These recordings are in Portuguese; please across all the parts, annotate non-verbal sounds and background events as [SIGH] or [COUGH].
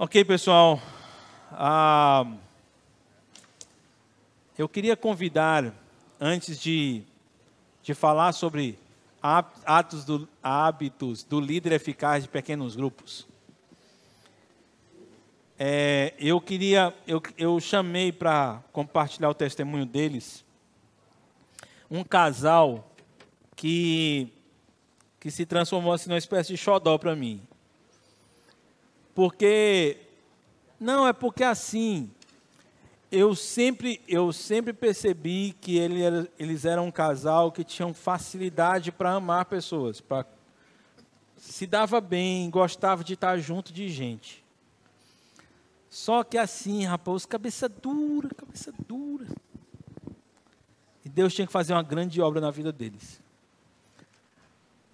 Ok, pessoal. Ah, eu queria convidar, antes de, de falar sobre atos do, hábitos do líder eficaz de pequenos grupos, é, eu queria, eu, eu chamei para compartilhar o testemunho deles um casal que, que se transformou assim numa espécie de xodó para mim. Porque, não, é porque assim, eu sempre, eu sempre percebi que ele era, eles eram um casal que tinham facilidade para amar pessoas, para se dava bem, gostava de estar junto de gente. Só que assim, rapaz, cabeça dura, cabeça dura. E Deus tinha que fazer uma grande obra na vida deles.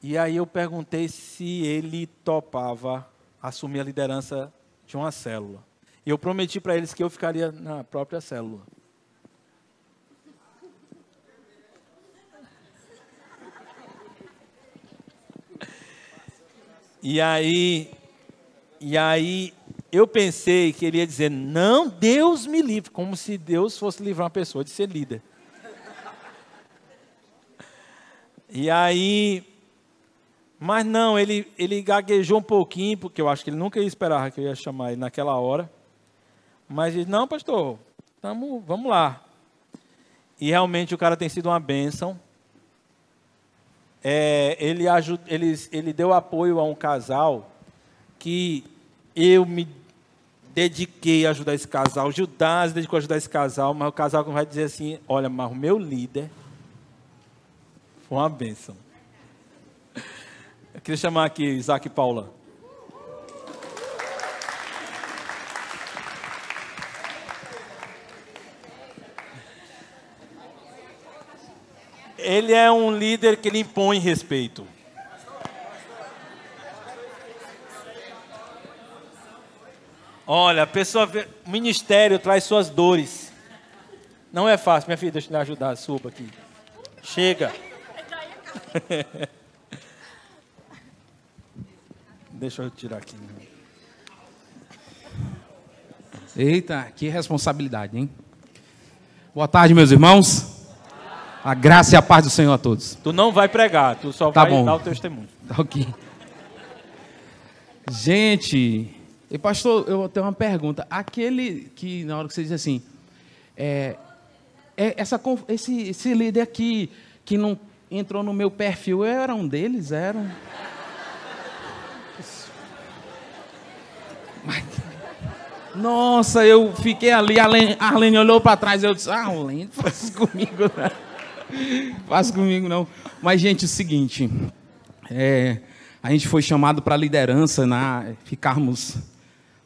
E aí eu perguntei se ele topava assumir a liderança de uma célula. E eu prometi para eles que eu ficaria na própria célula. E aí, e aí eu pensei que ele ia dizer: "Não, Deus me livre", como se Deus fosse livrar uma pessoa de ser líder. E aí mas não, ele, ele gaguejou um pouquinho, porque eu acho que ele nunca ia esperar que eu ia chamar ele naquela hora. Mas ele, não, pastor, tamo, vamos lá. E realmente o cara tem sido uma bênção. É, ele, ajud, ele, ele deu apoio a um casal que eu me dediquei a ajudar esse casal. O Judas dedicou a ajudar esse casal, mas o casal vai dizer assim: olha, mas o meu líder foi uma bênção. Eu queria chamar aqui Isaac e Paula. Ele é um líder que ele impõe respeito. Olha, a pessoa vê, o ministério traz suas dores. Não é fácil, minha filha, deixa eu lhe ajudar, suba aqui. Chega. [LAUGHS] Deixa eu tirar aqui. Eita, que responsabilidade, hein? Boa tarde, meus irmãos. A graça e a paz do Senhor a todos. Tu não vai pregar, tu só tá vai bom. dar o testemunho. Tá [LAUGHS] ok. Gente, e pastor, eu tenho uma pergunta. Aquele que, na hora que você diz assim, é, é essa, esse, esse líder aqui que não entrou no meu perfil, eu era um deles? Era Nossa, eu fiquei ali, a Arlene, olhou para trás, eu disse, ah, Arlene, faz comigo, não. faz comigo não. Mas, gente, é o seguinte, é, a gente foi chamado para liderança, na, ficarmos,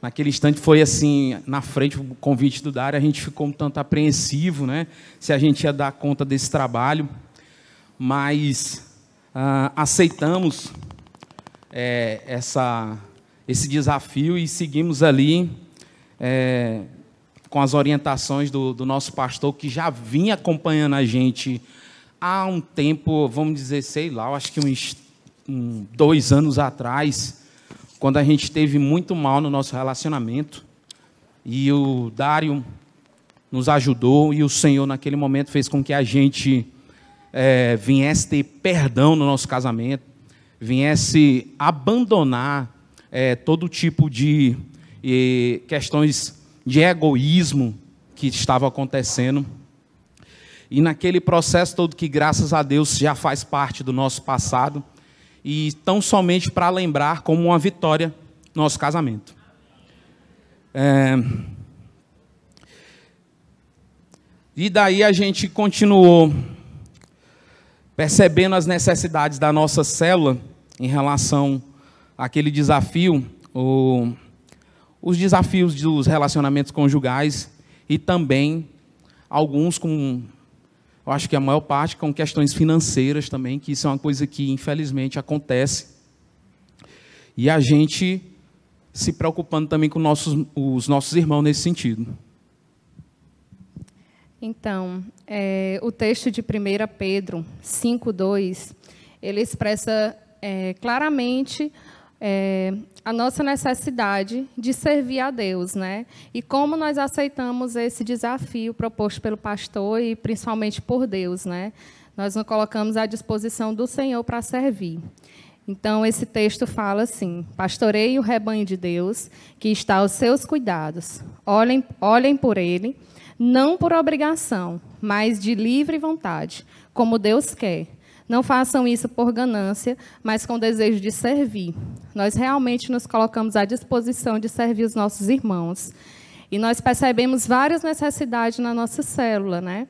naquele instante foi assim, na frente, o convite do Dário, a gente ficou um tanto apreensivo, né, se a gente ia dar conta desse trabalho, mas ah, aceitamos é, essa, esse desafio e seguimos ali é, com as orientações do, do, nosso pastor, que já vinha acompanhando a gente há um tempo, vamos dizer, sei lá, acho que uns um, dois anos atrás, quando a gente esteve muito mal no nosso relacionamento. E o Dário nos ajudou, e o Senhor, naquele momento, fez com que a gente é, viesse ter perdão no nosso casamento, viesse abandonar é, todo tipo de e questões de egoísmo que estavam acontecendo. E naquele processo todo que, graças a Deus, já faz parte do nosso passado, e tão somente para lembrar como uma vitória nosso casamento. É... E daí a gente continuou percebendo as necessidades da nossa célula em relação àquele desafio. O os desafios dos relacionamentos conjugais e também alguns com, eu acho que a maior parte com questões financeiras também, que isso é uma coisa que infelizmente acontece. E a gente se preocupando também com nossos, os nossos irmãos nesse sentido. Então, é, o texto de 1 Pedro 5,2, ele expressa é, claramente é, a nossa necessidade de servir a Deus, né? E como nós aceitamos esse desafio proposto pelo pastor e principalmente por Deus, né? Nós nos colocamos à disposição do Senhor para servir. Então, esse texto fala assim: Pastorei o rebanho de Deus, que está aos seus cuidados. Olhem, olhem por ele, não por obrigação, mas de livre vontade, como Deus quer. Não façam isso por ganância, mas com desejo de servir. Nós realmente nos colocamos à disposição de servir os nossos irmãos. E nós percebemos várias necessidades na nossa célula, né?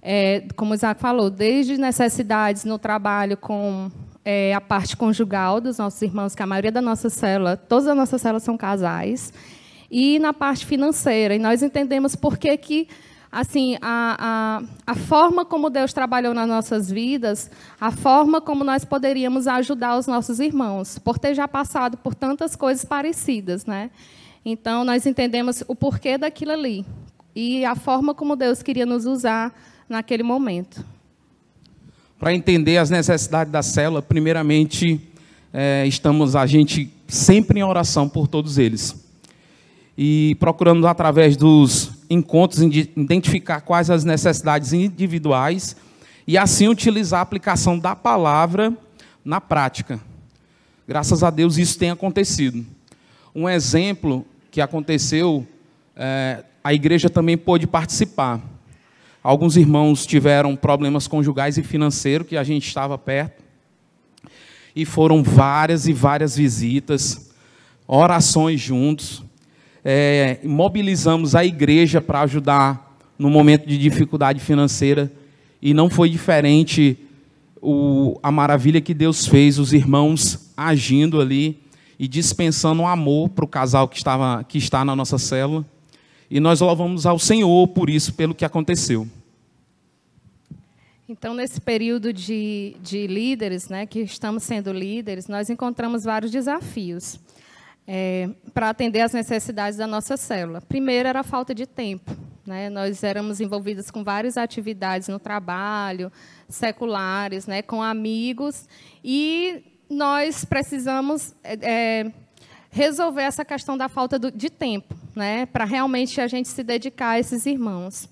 É, como o Isaac falou, desde necessidades no trabalho com é, a parte conjugal dos nossos irmãos, que a maioria da nossa célula, todas as nossas células são casais, e na parte financeira. E nós entendemos por que, que assim, a, a, a forma como Deus trabalhou nas nossas vidas, a forma como nós poderíamos ajudar os nossos irmãos, por ter já passado por tantas coisas parecidas, né? Então, nós entendemos o porquê daquilo ali e a forma como Deus queria nos usar naquele momento para entender as necessidades da célula, primeiramente, é, estamos a gente sempre em oração por todos eles. E procurando, através dos encontros, identificar quais as necessidades individuais e assim utilizar a aplicação da palavra na prática. Graças a Deus isso tem acontecido. Um exemplo que aconteceu, é, a igreja também pôde participar. Alguns irmãos tiveram problemas conjugais e financeiros, que a gente estava perto. E foram várias e várias visitas, orações juntos. É, mobilizamos a igreja para ajudar no momento de dificuldade financeira. E não foi diferente o, a maravilha que Deus fez, os irmãos agindo ali e dispensando amor para o casal que, estava, que está na nossa célula. E nós louvamos ao Senhor por isso, pelo que aconteceu. Então, nesse período de, de líderes, né, que estamos sendo líderes, nós encontramos vários desafios é, para atender às necessidades da nossa célula. Primeiro era a falta de tempo. Né? Nós éramos envolvidos com várias atividades no trabalho, seculares, né, com amigos, e nós precisamos é, é resolver essa questão da falta do, de tempo, né, para realmente a gente se dedicar a esses irmãos.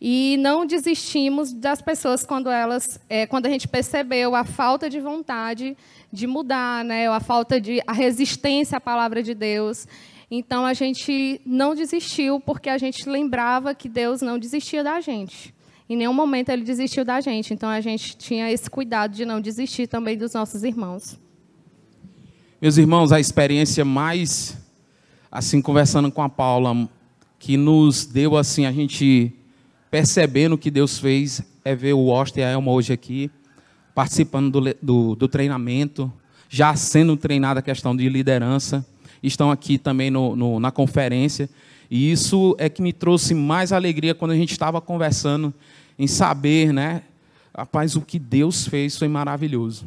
E não desistimos das pessoas quando elas, é, quando a gente percebeu a falta de vontade de mudar, né, a falta de a resistência à palavra de Deus. Então a gente não desistiu porque a gente lembrava que Deus não desistia da gente. Em nenhum momento ele desistiu da gente. Então a gente tinha esse cuidado de não desistir também dos nossos irmãos. Meus irmãos, a experiência mais assim conversando com a Paula que nos deu assim a gente percebendo o que Deus fez é ver o Austin e a Elma hoje aqui, participando do, do, do treinamento, já sendo treinada a questão de liderança, estão aqui também no, no, na conferência. E isso é que me trouxe mais alegria quando a gente estava conversando em saber, né? Rapaz, o que Deus fez foi maravilhoso.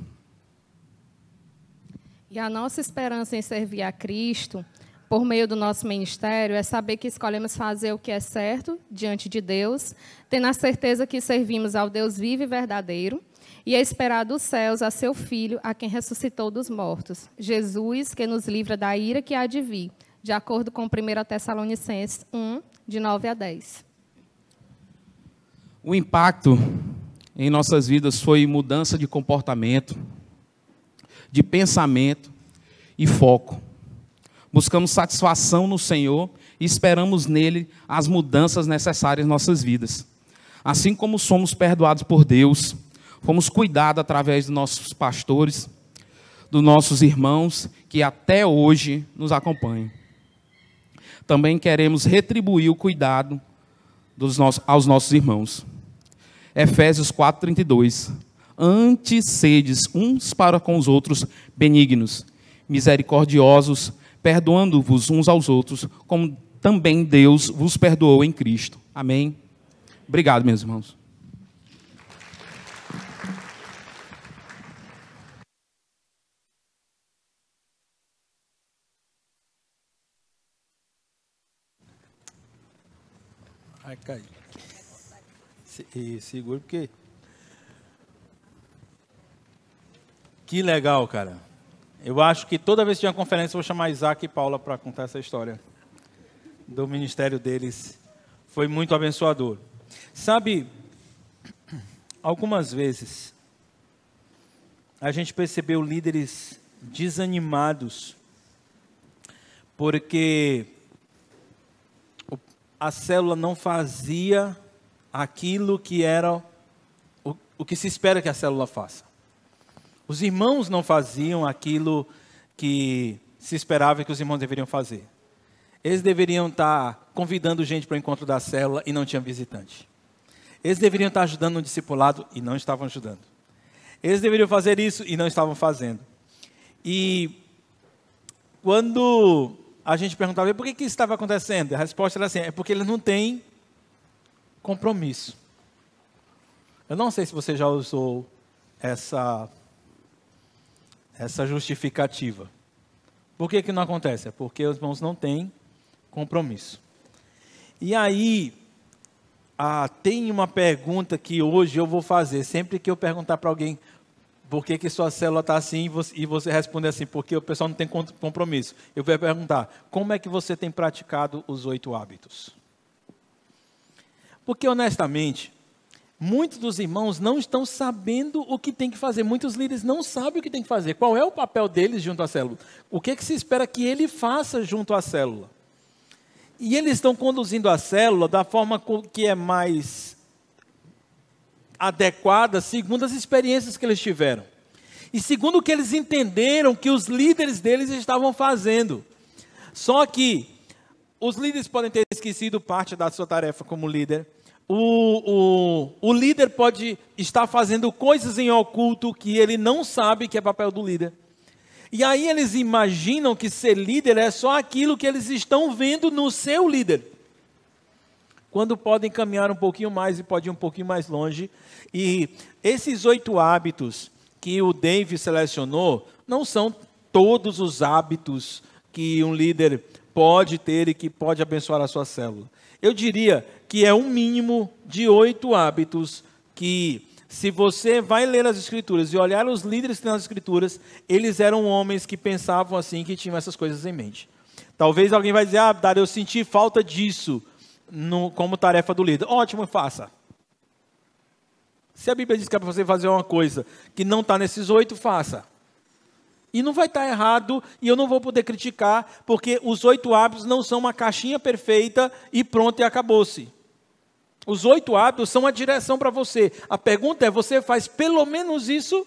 E a nossa esperança em servir a Cristo por meio do nosso ministério é saber que escolhemos fazer o que é certo diante de Deus, tendo a certeza que servimos ao Deus vivo e verdadeiro, e a esperar dos céus a seu Filho, a quem ressuscitou dos mortos, Jesus, que nos livra da ira que há de vir, de acordo com 1 Tessalonicenses 1, de 9 a 10. O impacto em nossas vidas foi mudança de comportamento, de pensamento e foco. Buscamos satisfação no Senhor e esperamos nele as mudanças necessárias em nossas vidas. Assim como somos perdoados por Deus, fomos cuidados através dos nossos pastores, dos nossos irmãos que até hoje nos acompanham. Também queremos retribuir o cuidado dos nossos, aos nossos irmãos. Efésios 4:32. Antes sedes uns para com os outros benignos, misericordiosos, perdoando-vos uns aos outros, como também Deus vos perdoou em Cristo. Amém? Obrigado, meus irmãos. Vai cair. E segura porque. Que legal, cara. Eu acho que toda vez que uma conferência, eu vou chamar Isaac e Paula para contar essa história do ministério deles. Foi muito abençoador. Sabe, algumas vezes a gente percebeu líderes desanimados porque a célula não fazia aquilo que era o, o que se espera que a célula faça. Os irmãos não faziam aquilo que se esperava que os irmãos deveriam fazer. Eles deveriam estar convidando gente para o encontro da célula e não tinham visitante. Eles deveriam estar ajudando no discipulado e não estavam ajudando. Eles deveriam fazer isso e não estavam fazendo. E quando a gente perguntava por que, que isso estava acontecendo, a resposta era assim: é porque eles não têm compromisso. Eu não sei se você já usou essa essa justificativa. Por que, que não acontece? É porque os irmãos não têm compromisso. E aí, ah, tem uma pergunta que hoje eu vou fazer. Sempre que eu perguntar para alguém por que, que sua célula está assim e você, e você responder assim, porque o pessoal não tem compromisso. Eu vou perguntar, como é que você tem praticado os oito hábitos? Porque, honestamente, Muitos dos irmãos não estão sabendo o que tem que fazer. Muitos líderes não sabem o que tem que fazer. Qual é o papel deles junto à célula? O que, é que se espera que ele faça junto à célula? E eles estão conduzindo a célula da forma que é mais adequada, segundo as experiências que eles tiveram. E segundo o que eles entenderam que os líderes deles estavam fazendo. Só que os líderes podem ter esquecido parte da sua tarefa como líder o, o, o líder pode estar fazendo coisas em oculto que ele não sabe que é papel do líder. E aí eles imaginam que ser líder é só aquilo que eles estão vendo no seu líder. Quando podem caminhar um pouquinho mais e podem ir um pouquinho mais longe. E esses oito hábitos que o Dave selecionou não são todos os hábitos que um líder pode ter e que pode abençoar a sua célula. Eu diria que é um mínimo de oito hábitos que, se você vai ler as Escrituras e olhar os líderes nas Escrituras, eles eram homens que pensavam assim, que tinham essas coisas em mente. Talvez alguém vai dizer, ah, Dário, eu senti falta disso no, como tarefa do líder. Ótimo, faça. Se a Bíblia diz que é para você fazer uma coisa que não está nesses oito, faça. E não vai estar errado, e eu não vou poder criticar, porque os oito hábitos não são uma caixinha perfeita e pronto e acabou-se. Os oito hábitos são a direção para você. A pergunta é: você faz pelo menos isso?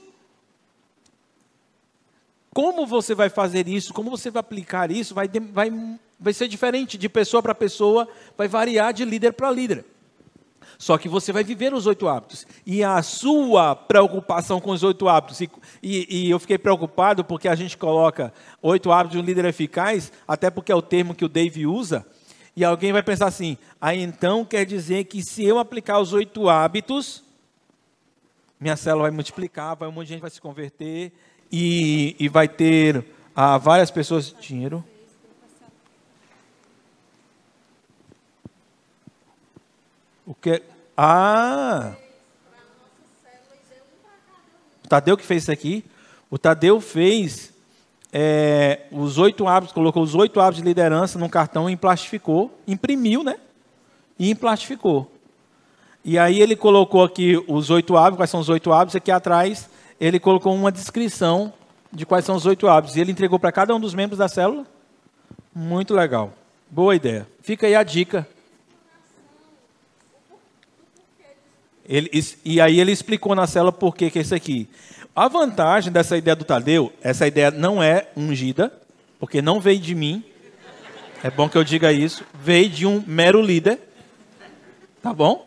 Como você vai fazer isso? Como você vai aplicar isso? Vai, vai, vai ser diferente de pessoa para pessoa, vai variar de líder para líder. Só que você vai viver os oito hábitos. E a sua preocupação com os oito hábitos, e, e, e, eu fiquei preocupado porque a gente coloca oito hábitos de um líder eficaz, até porque é o termo que o Dave usa, e alguém vai pensar assim: aí ah, então quer dizer que se eu aplicar os oito hábitos, minha célula vai multiplicar, vai, um monte de gente vai se converter, e, e vai ter ah, várias pessoas. Dinheiro. O que? Ah! O Tadeu que fez isso aqui. O Tadeu fez é, os oito hábitos, colocou os oito hábitos de liderança num cartão e plastificou, imprimiu, né? E plastificou. E aí ele colocou aqui os oito hábitos, quais são os oito hábitos, aqui atrás ele colocou uma descrição de quais são os oito hábitos. E ele entregou para cada um dos membros da célula. Muito legal. Boa ideia. Fica aí a dica Ele, e aí ele explicou na célula por que, que é isso aqui. A vantagem dessa ideia do Tadeu, essa ideia não é ungida, porque não veio de mim. É bom que eu diga isso. Veio de um mero líder. Tá bom?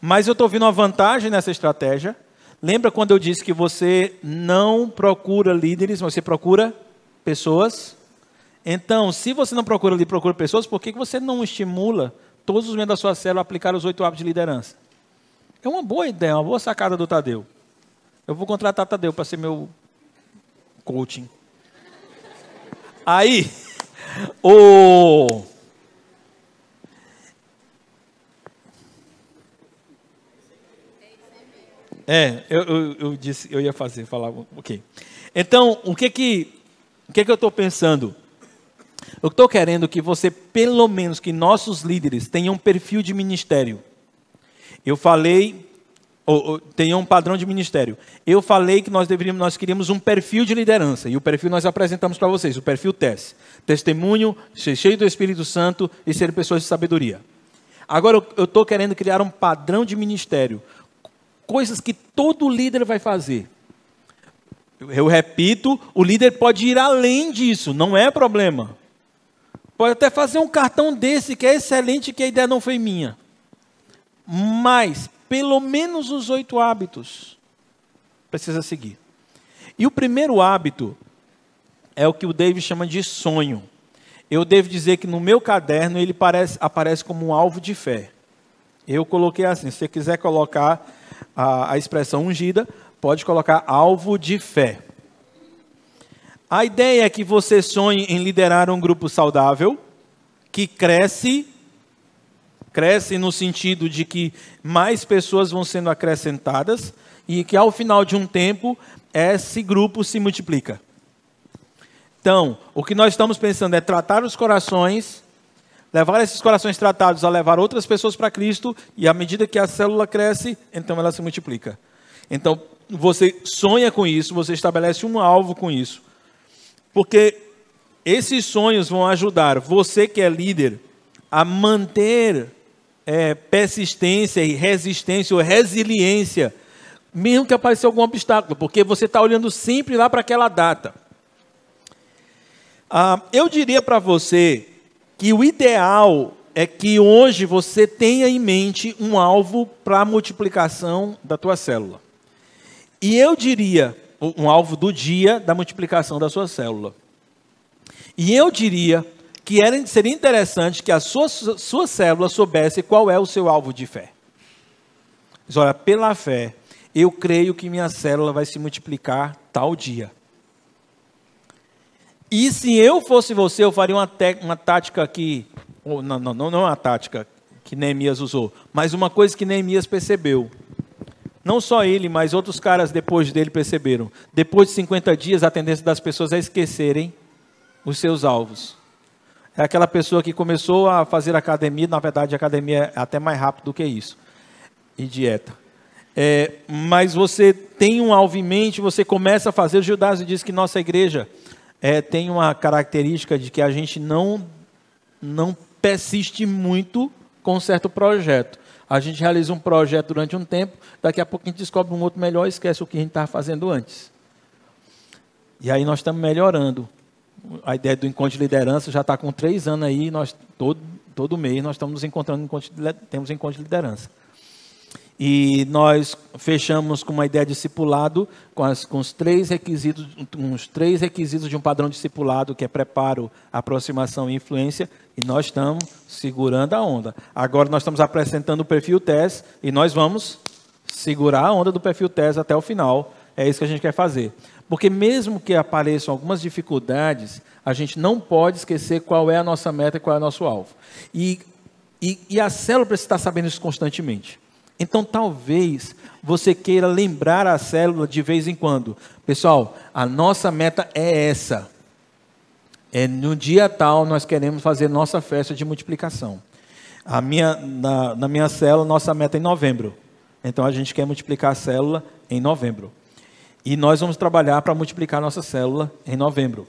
Mas eu estou vendo uma vantagem nessa estratégia. Lembra quando eu disse que você não procura líderes, você procura pessoas? Então, se você não procura líderes, procura pessoas, por que você não estimula todos os membros da sua célula a aplicar os oito hábitos de liderança? É uma boa ideia, uma boa sacada do Tadeu. Eu vou contratar Tadeu para ser meu coaching. Aí, [LAUGHS] o. É, eu, eu, eu, disse, eu ia fazer, falar, ok. Então, o que que O que, que eu estou pensando? Eu estou querendo que você, pelo menos, que nossos líderes tenham um perfil de ministério. Eu falei, ou, ou, um padrão de ministério. Eu falei que nós deveríamos, nós queríamos um perfil de liderança. E o perfil nós apresentamos para vocês, o perfil TES. Testemunho, cheio do Espírito Santo e ser pessoas de sabedoria. Agora eu estou querendo criar um padrão de ministério. Coisas que todo líder vai fazer. Eu repito, o líder pode ir além disso, não é problema. Pode até fazer um cartão desse que é excelente, que a ideia não foi minha. Mas, pelo menos os oito hábitos precisa seguir. E o primeiro hábito é o que o David chama de sonho. Eu devo dizer que no meu caderno ele parece, aparece como um alvo de fé. Eu coloquei assim, se você quiser colocar a, a expressão ungida, pode colocar alvo de fé. A ideia é que você sonhe em liderar um grupo saudável, que cresce, cresce no sentido de que mais pessoas vão sendo acrescentadas e que ao final de um tempo esse grupo se multiplica. Então, o que nós estamos pensando é tratar os corações, levar esses corações tratados a levar outras pessoas para Cristo, e à medida que a célula cresce, então ela se multiplica. Então, você sonha com isso, você estabelece um alvo com isso. Porque esses sonhos vão ajudar você que é líder a manter é, persistência e resistência ou resiliência, mesmo que apareça algum obstáculo, porque você está olhando sempre lá para aquela data. Ah, eu diria para você que o ideal é que hoje você tenha em mente um alvo para a multiplicação da tua célula. E eu diria um alvo do dia da multiplicação da sua célula. E eu diria que era, seria interessante que a sua, sua célula soubesse qual é o seu alvo de fé. Mas olha, pela fé, eu creio que minha célula vai se multiplicar tal dia. E se eu fosse você, eu faria uma, uma tática aqui, ou, não, não, não, não uma tática que Neemias usou, mas uma coisa que Neemias percebeu. Não só ele, mas outros caras depois dele perceberam. Depois de 50 dias, a tendência das pessoas é esquecerem os seus alvos. É aquela pessoa que começou a fazer academia, na verdade, academia é até mais rápido do que isso, e dieta. É, mas você tem um alvo em mente, você começa a fazer. O Judas diz que nossa igreja é, tem uma característica de que a gente não, não persiste muito com certo projeto. A gente realiza um projeto durante um tempo, daqui a pouco a gente descobre um outro melhor e esquece o que a gente estava fazendo antes. E aí nós estamos melhorando. A ideia do encontro de liderança já está com três anos aí, nós todo, todo mês nós estamos nos encontrando, temos encontro de liderança. E nós fechamos com uma ideia de discipulado, com, as, com os três requisitos, uns três requisitos de um padrão discipulado, que é preparo, aproximação e influência, e nós estamos segurando a onda. Agora nós estamos apresentando o perfil TES e nós vamos segurar a onda do perfil TES até o final. É isso que a gente quer fazer. Porque mesmo que apareçam algumas dificuldades, a gente não pode esquecer qual é a nossa meta e qual é o nosso alvo. E, e, e a célula precisa estar sabendo isso constantemente. Então, talvez você queira lembrar a célula de vez em quando. Pessoal, a nossa meta é essa. É no dia tal nós queremos fazer nossa festa de multiplicação. A minha, na, na minha célula, nossa meta é em novembro. Então a gente quer multiplicar a célula em novembro. E nós vamos trabalhar para multiplicar nossa célula em novembro.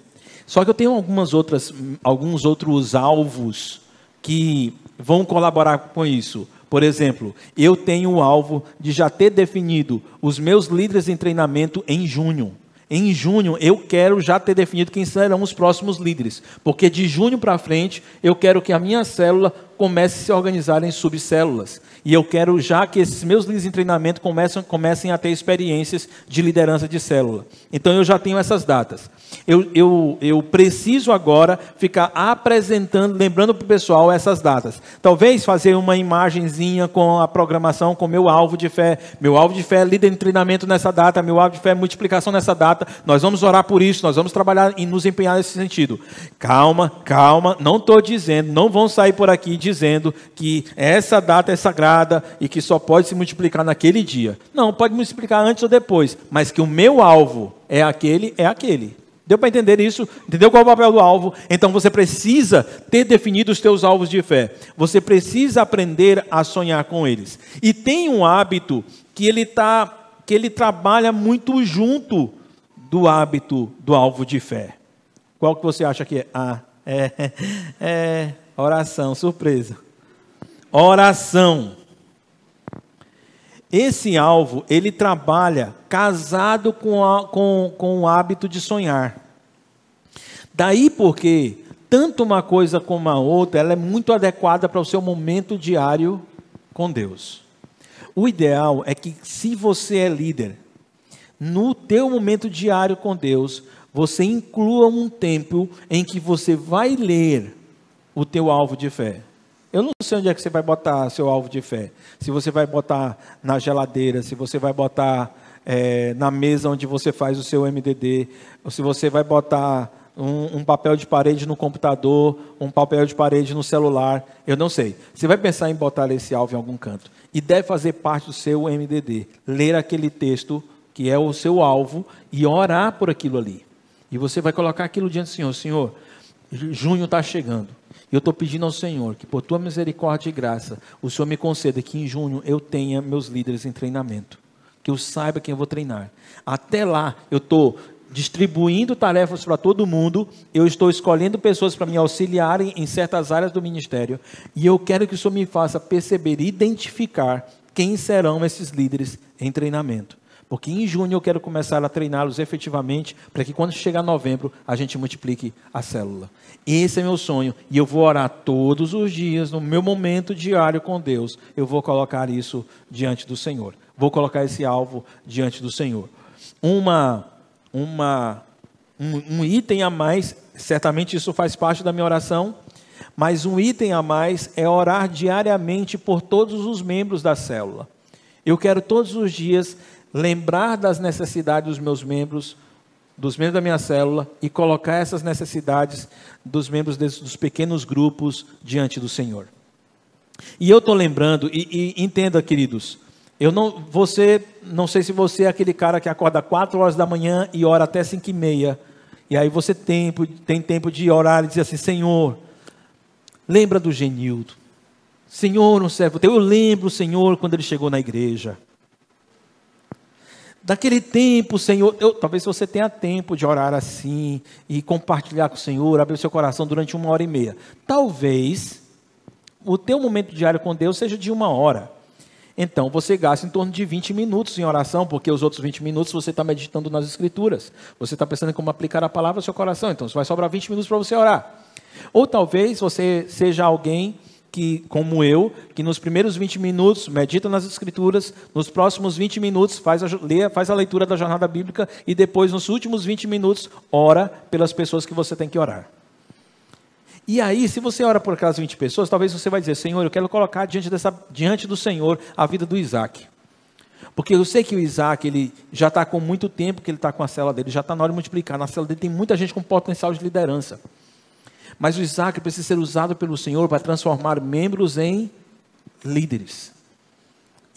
Só que eu tenho algumas outras, alguns outros alvos que vão colaborar com isso. Por exemplo, eu tenho o alvo de já ter definido os meus líderes em treinamento em junho. Em junho, eu quero já ter definido quem serão os próximos líderes, porque de junho para frente, eu quero que a minha célula comece a se organizar em subcélulas. E eu quero já que esses meus líderes em treinamento comecem, comecem a ter experiências de liderança de célula. Então eu já tenho essas datas. Eu, eu, eu preciso agora ficar apresentando, lembrando para o pessoal essas datas. Talvez fazer uma imagenzinha com a programação, com meu alvo de fé. Meu alvo de fé é líder em treinamento nessa data, meu alvo de fé é multiplicação nessa data. Nós vamos orar por isso, nós vamos trabalhar e nos empenhar nesse sentido. Calma, calma, não estou dizendo, não vão sair por aqui dizendo que essa data é sagrada e que só pode se multiplicar naquele dia. Não, pode multiplicar antes ou depois, mas que o meu alvo é aquele, é aquele. Deu para entender isso? Entendeu qual é o papel do alvo? Então você precisa ter definido os teus alvos de fé. Você precisa aprender a sonhar com eles. E tem um hábito que ele tá, que ele trabalha muito junto do hábito do alvo de fé. Qual que você acha que é? Ah, é, [LAUGHS] é oração, surpresa. Oração. Esse alvo, ele trabalha casado com, a, com, com o hábito de sonhar. Daí porque tanto uma coisa como a outra, ela é muito adequada para o seu momento diário com Deus. O ideal é que se você é líder, no teu momento diário com Deus, você inclua um tempo em que você vai ler o teu alvo de fé. Eu não sei onde é que você vai botar seu alvo de fé. Se você vai botar na geladeira, se você vai botar é, na mesa onde você faz o seu MDD, ou se você vai botar um, um, papel de parede no computador, um papel de parede no celular, eu não sei. Você vai pensar em botar esse alvo em algum canto. E deve fazer parte do seu MDD. Ler aquele texto que é o seu alvo e orar por aquilo ali. E você vai colocar aquilo diante do Senhor. Senhor, junho está chegando. Eu estou pedindo ao Senhor que, por tua misericórdia e graça, o Senhor me conceda que em junho eu tenha meus líderes em treinamento. Que eu saiba quem eu vou treinar. Até lá, eu estou distribuindo tarefas para todo mundo, eu estou escolhendo pessoas para me auxiliarem em certas áreas do ministério, e eu quero que o Senhor me faça perceber e identificar quem serão esses líderes em treinamento. Porque em junho eu quero começar a treiná-los efetivamente, para que quando chegar novembro a gente multiplique a célula. Esse é meu sonho, e eu vou orar todos os dias, no meu momento diário com Deus, eu vou colocar isso diante do Senhor. Vou colocar esse alvo diante do Senhor. Uma, uma, um, um item a mais, certamente isso faz parte da minha oração, mas um item a mais é orar diariamente por todos os membros da célula. Eu quero todos os dias lembrar das necessidades dos meus membros, dos membros da minha célula e colocar essas necessidades dos membros desses, dos pequenos grupos diante do Senhor. E eu estou lembrando, e, e, entenda, queridos, eu não, você, não sei se você é aquele cara que acorda 4 horas da manhã e ora até 5 e meia, e aí você tem, tem tempo de orar e dizer assim, Senhor, lembra do Genildo. Senhor, um servo teu, eu lembro, Senhor, quando ele chegou na igreja. Daquele tempo, Senhor, eu, talvez você tenha tempo de orar assim e compartilhar com o Senhor, abrir o seu coração durante uma hora e meia. Talvez o teu momento diário com Deus seja de uma hora. Então você gasta em torno de 20 minutos em oração, porque os outros 20 minutos você está meditando nas Escrituras. Você está pensando em como aplicar a palavra ao seu coração. Então vai sobrar 20 minutos para você orar. Ou talvez você seja alguém que, como eu, que nos primeiros 20 minutos medita nas Escrituras, nos próximos 20 minutos faz a, lê, faz a leitura da jornada bíblica e depois, nos últimos 20 minutos, ora pelas pessoas que você tem que orar. E aí, se você ora por aquelas 20 pessoas, talvez você vai dizer, Senhor, eu quero colocar diante, dessa, diante do Senhor a vida do Isaac. Porque eu sei que o Isaac, ele já está com muito tempo que ele está com a cela dele, já está na hora de multiplicar. Na cela dele tem muita gente com potencial de liderança. Mas o Isaac precisa ser usado pelo Senhor para transformar membros em líderes.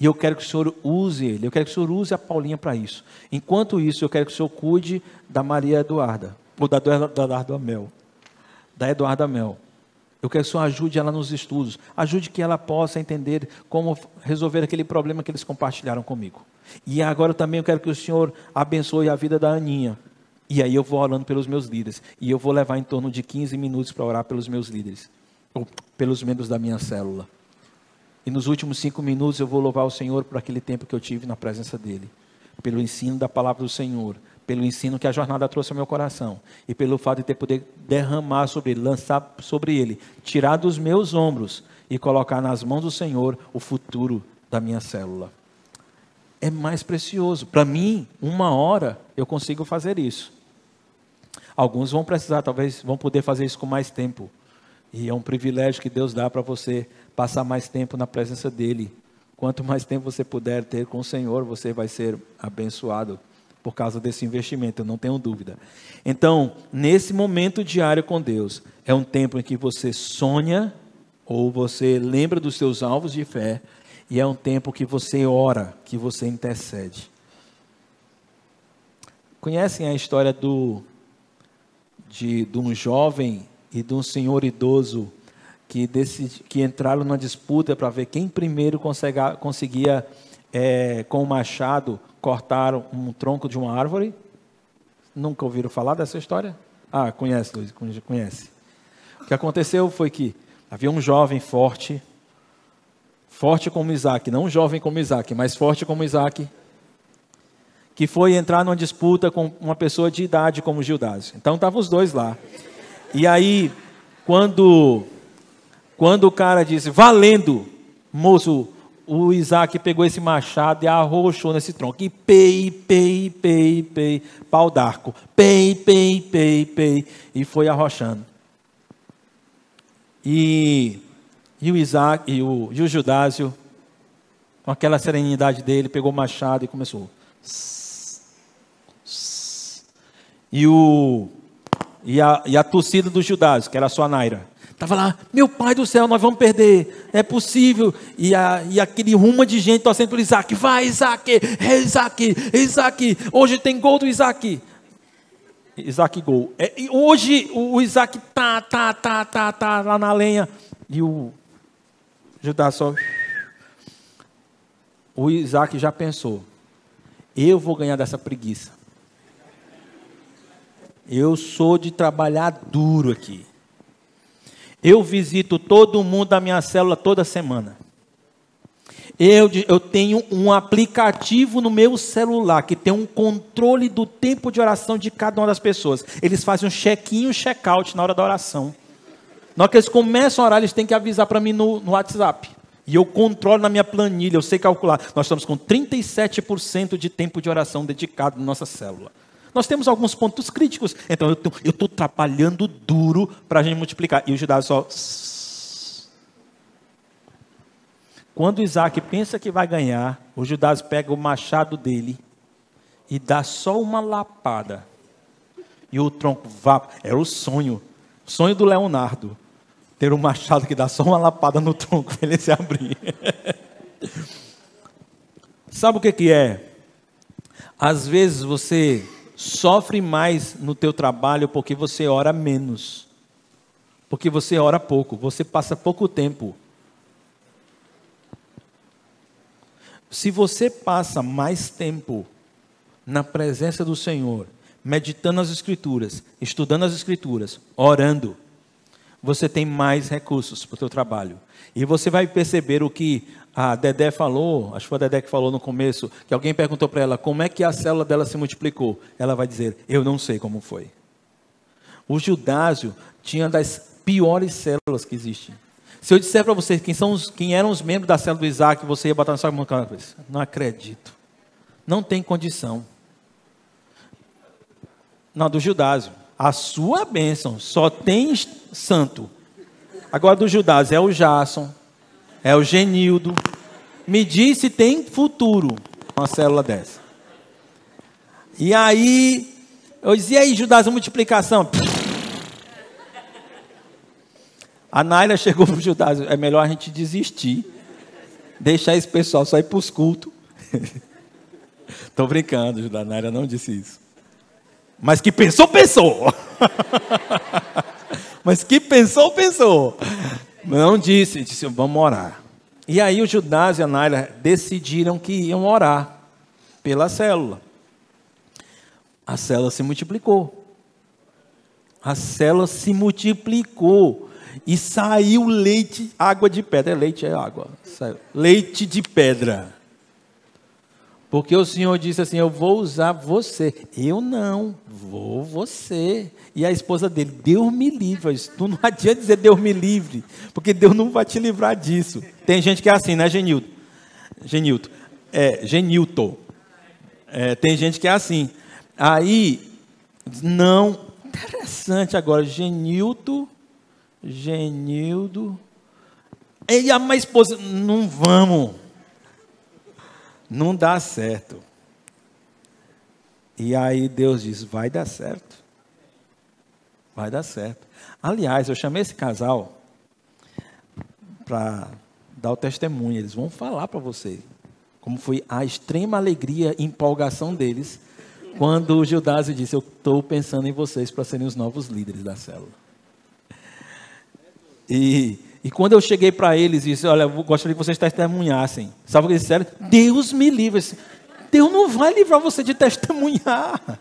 E eu quero que o Senhor use ele, eu quero que o Senhor use a Paulinha para isso. Enquanto isso, eu quero que o Senhor cuide da Maria Eduarda, ou da, da, Mel. Da Eduarda Mel. Eu quero que o Senhor ajude ela nos estudos, ajude que ela possa entender como resolver aquele problema que eles compartilharam comigo. E agora também eu quero que o Senhor abençoe a vida da Aninha, e aí eu vou orando pelos meus líderes. E eu vou levar em torno de 15 minutos para orar pelos meus líderes. Ou pelos membros da minha célula. E nos últimos cinco minutos eu vou louvar o Senhor por aquele tempo que eu tive na presença dEle. Pelo ensino da palavra do Senhor. Pelo ensino que a jornada trouxe ao meu coração. E pelo fato de ter poder derramar sobre ele, lançar sobre ele, tirar dos meus ombros e colocar nas mãos do Senhor o futuro da minha célula. É mais precioso. Para mim, uma hora eu consigo fazer isso. Alguns vão precisar, talvez vão poder fazer isso com mais tempo. E é um privilégio que Deus dá para você passar mais tempo na presença dEle. Quanto mais tempo você puder ter com o Senhor, você vai ser abençoado por causa desse investimento, eu não tenho dúvida. Então, nesse momento diário com Deus, é um tempo em que você sonha ou você lembra dos seus alvos de fé, e é um tempo que você ora, que você intercede. Conhecem a história do de, de um jovem e de um senhor idoso que, decidi, que entraram numa disputa para ver quem primeiro conseguia, conseguia é, com o machado, cortar um tronco de uma árvore. Nunca ouviram falar dessa história? Ah, conhece, Luiz, conhece. O que aconteceu foi que havia um jovem forte, forte como Isaac, não um jovem como Isaac, mas forte como Isaac, que foi entrar numa disputa com uma pessoa de idade como Gildásio. Então estavam os dois lá. E aí, quando, quando o cara disse, valendo, moço, o Isaac pegou esse machado e arrochou nesse tronco. E pei, pei, pei, pei, pau d'arco. Pei, pei, pei, pei. E foi arrochando. E, e o Isaac, e o, e o Judásio, com aquela serenidade dele, pegou o machado e começou. E, o, e, a, e a torcida do Judásio, que era sua Naira, estava lá, meu pai do céu, nós vamos perder, é possível. E, a, e aquele rumo de gente torcendo por Isaac, vai Isaac, é Isaac, Isaac, hoje tem gol do Isaac. Isaac gol. É, hoje o Isaac tá, tá, tá, tá, tá lá na lenha. E o Judá só. O Isaac já pensou: eu vou ganhar dessa preguiça. Eu sou de trabalhar duro aqui. Eu visito todo mundo da minha célula toda semana. Eu, eu tenho um aplicativo no meu celular que tem um controle do tempo de oração de cada uma das pessoas. Eles fazem um check-in um check-out na hora da oração. Na hora que eles começam a orar, eles têm que avisar para mim no, no WhatsApp. E eu controlo na minha planilha, eu sei calcular. Nós estamos com 37% de tempo de oração dedicado na nossa célula. Nós temos alguns pontos críticos. Então eu estou trabalhando duro para a gente multiplicar. E o Judá só. Quando Isaac pensa que vai ganhar, o Judas pega o machado dele e dá só uma lapada. E o tronco vá. Era o sonho. Sonho do Leonardo. Ter um machado que dá só uma lapada no tronco para ele se abrir. [LAUGHS] Sabe o que, que é? Às vezes você sofre mais no teu trabalho porque você ora menos. Porque você ora pouco, você passa pouco tempo Se você passa mais tempo na presença do Senhor, meditando as Escrituras, estudando as Escrituras, orando, você tem mais recursos para o seu trabalho. E você vai perceber o que a Dedé falou, acho que foi a Dedé que falou no começo, que alguém perguntou para ela como é que a célula dela se multiplicou. Ela vai dizer, eu não sei como foi. O Judásio tinha das piores células que existem. Se eu disser para você quem, são os, quem eram os membros da célula do Isaac, você ia botar na sua mão Não acredito. Não tem condição. Não, do Judásio. A sua bênção só tem santo. Agora do Judásio é o Jason, é o Genildo. Me diz se tem futuro uma célula dessa. E aí, eu dizia, e aí, Judásio, multiplicação? A Naila chegou para o Judá, é melhor a gente desistir, deixar esse pessoal só ir para os cultos. [LAUGHS] Estou brincando, Judá, a Naila não disse isso. Mas que pensou, pensou. [LAUGHS] Mas que pensou, pensou. Não disse, disse, vamos orar. E aí o Judás e a Naila decidiram que iam orar pela célula. A célula se multiplicou. A célula se multiplicou e saiu leite, água de pedra. É leite, é água. Saiu. Leite de pedra. Porque o Senhor disse assim: Eu vou usar você. Eu não, vou você. E a esposa dele, Deus me livre. Tu não adianta dizer Deus me livre, porque Deus não vai te livrar disso. Tem gente que é assim, né, Genilton? Genilton. É, Genilton. É, tem gente que é assim. Aí, não. Interessante agora, Genilton Genildo. E a minha esposa, não vamos. Não dá certo. E aí Deus diz: vai dar certo. Vai dar certo. Aliás, eu chamei esse casal para dar o testemunho. Eles vão falar para vocês como foi a extrema alegria e empolgação deles Quando o Gildásio disse, eu estou pensando em vocês para serem os novos líderes da célula. E, e quando eu cheguei para eles e disse, olha, eu gostaria que vocês testemunhassem. Sabe o que eles disseram? Deus me livre. Deus não vai livrar você de testemunhar.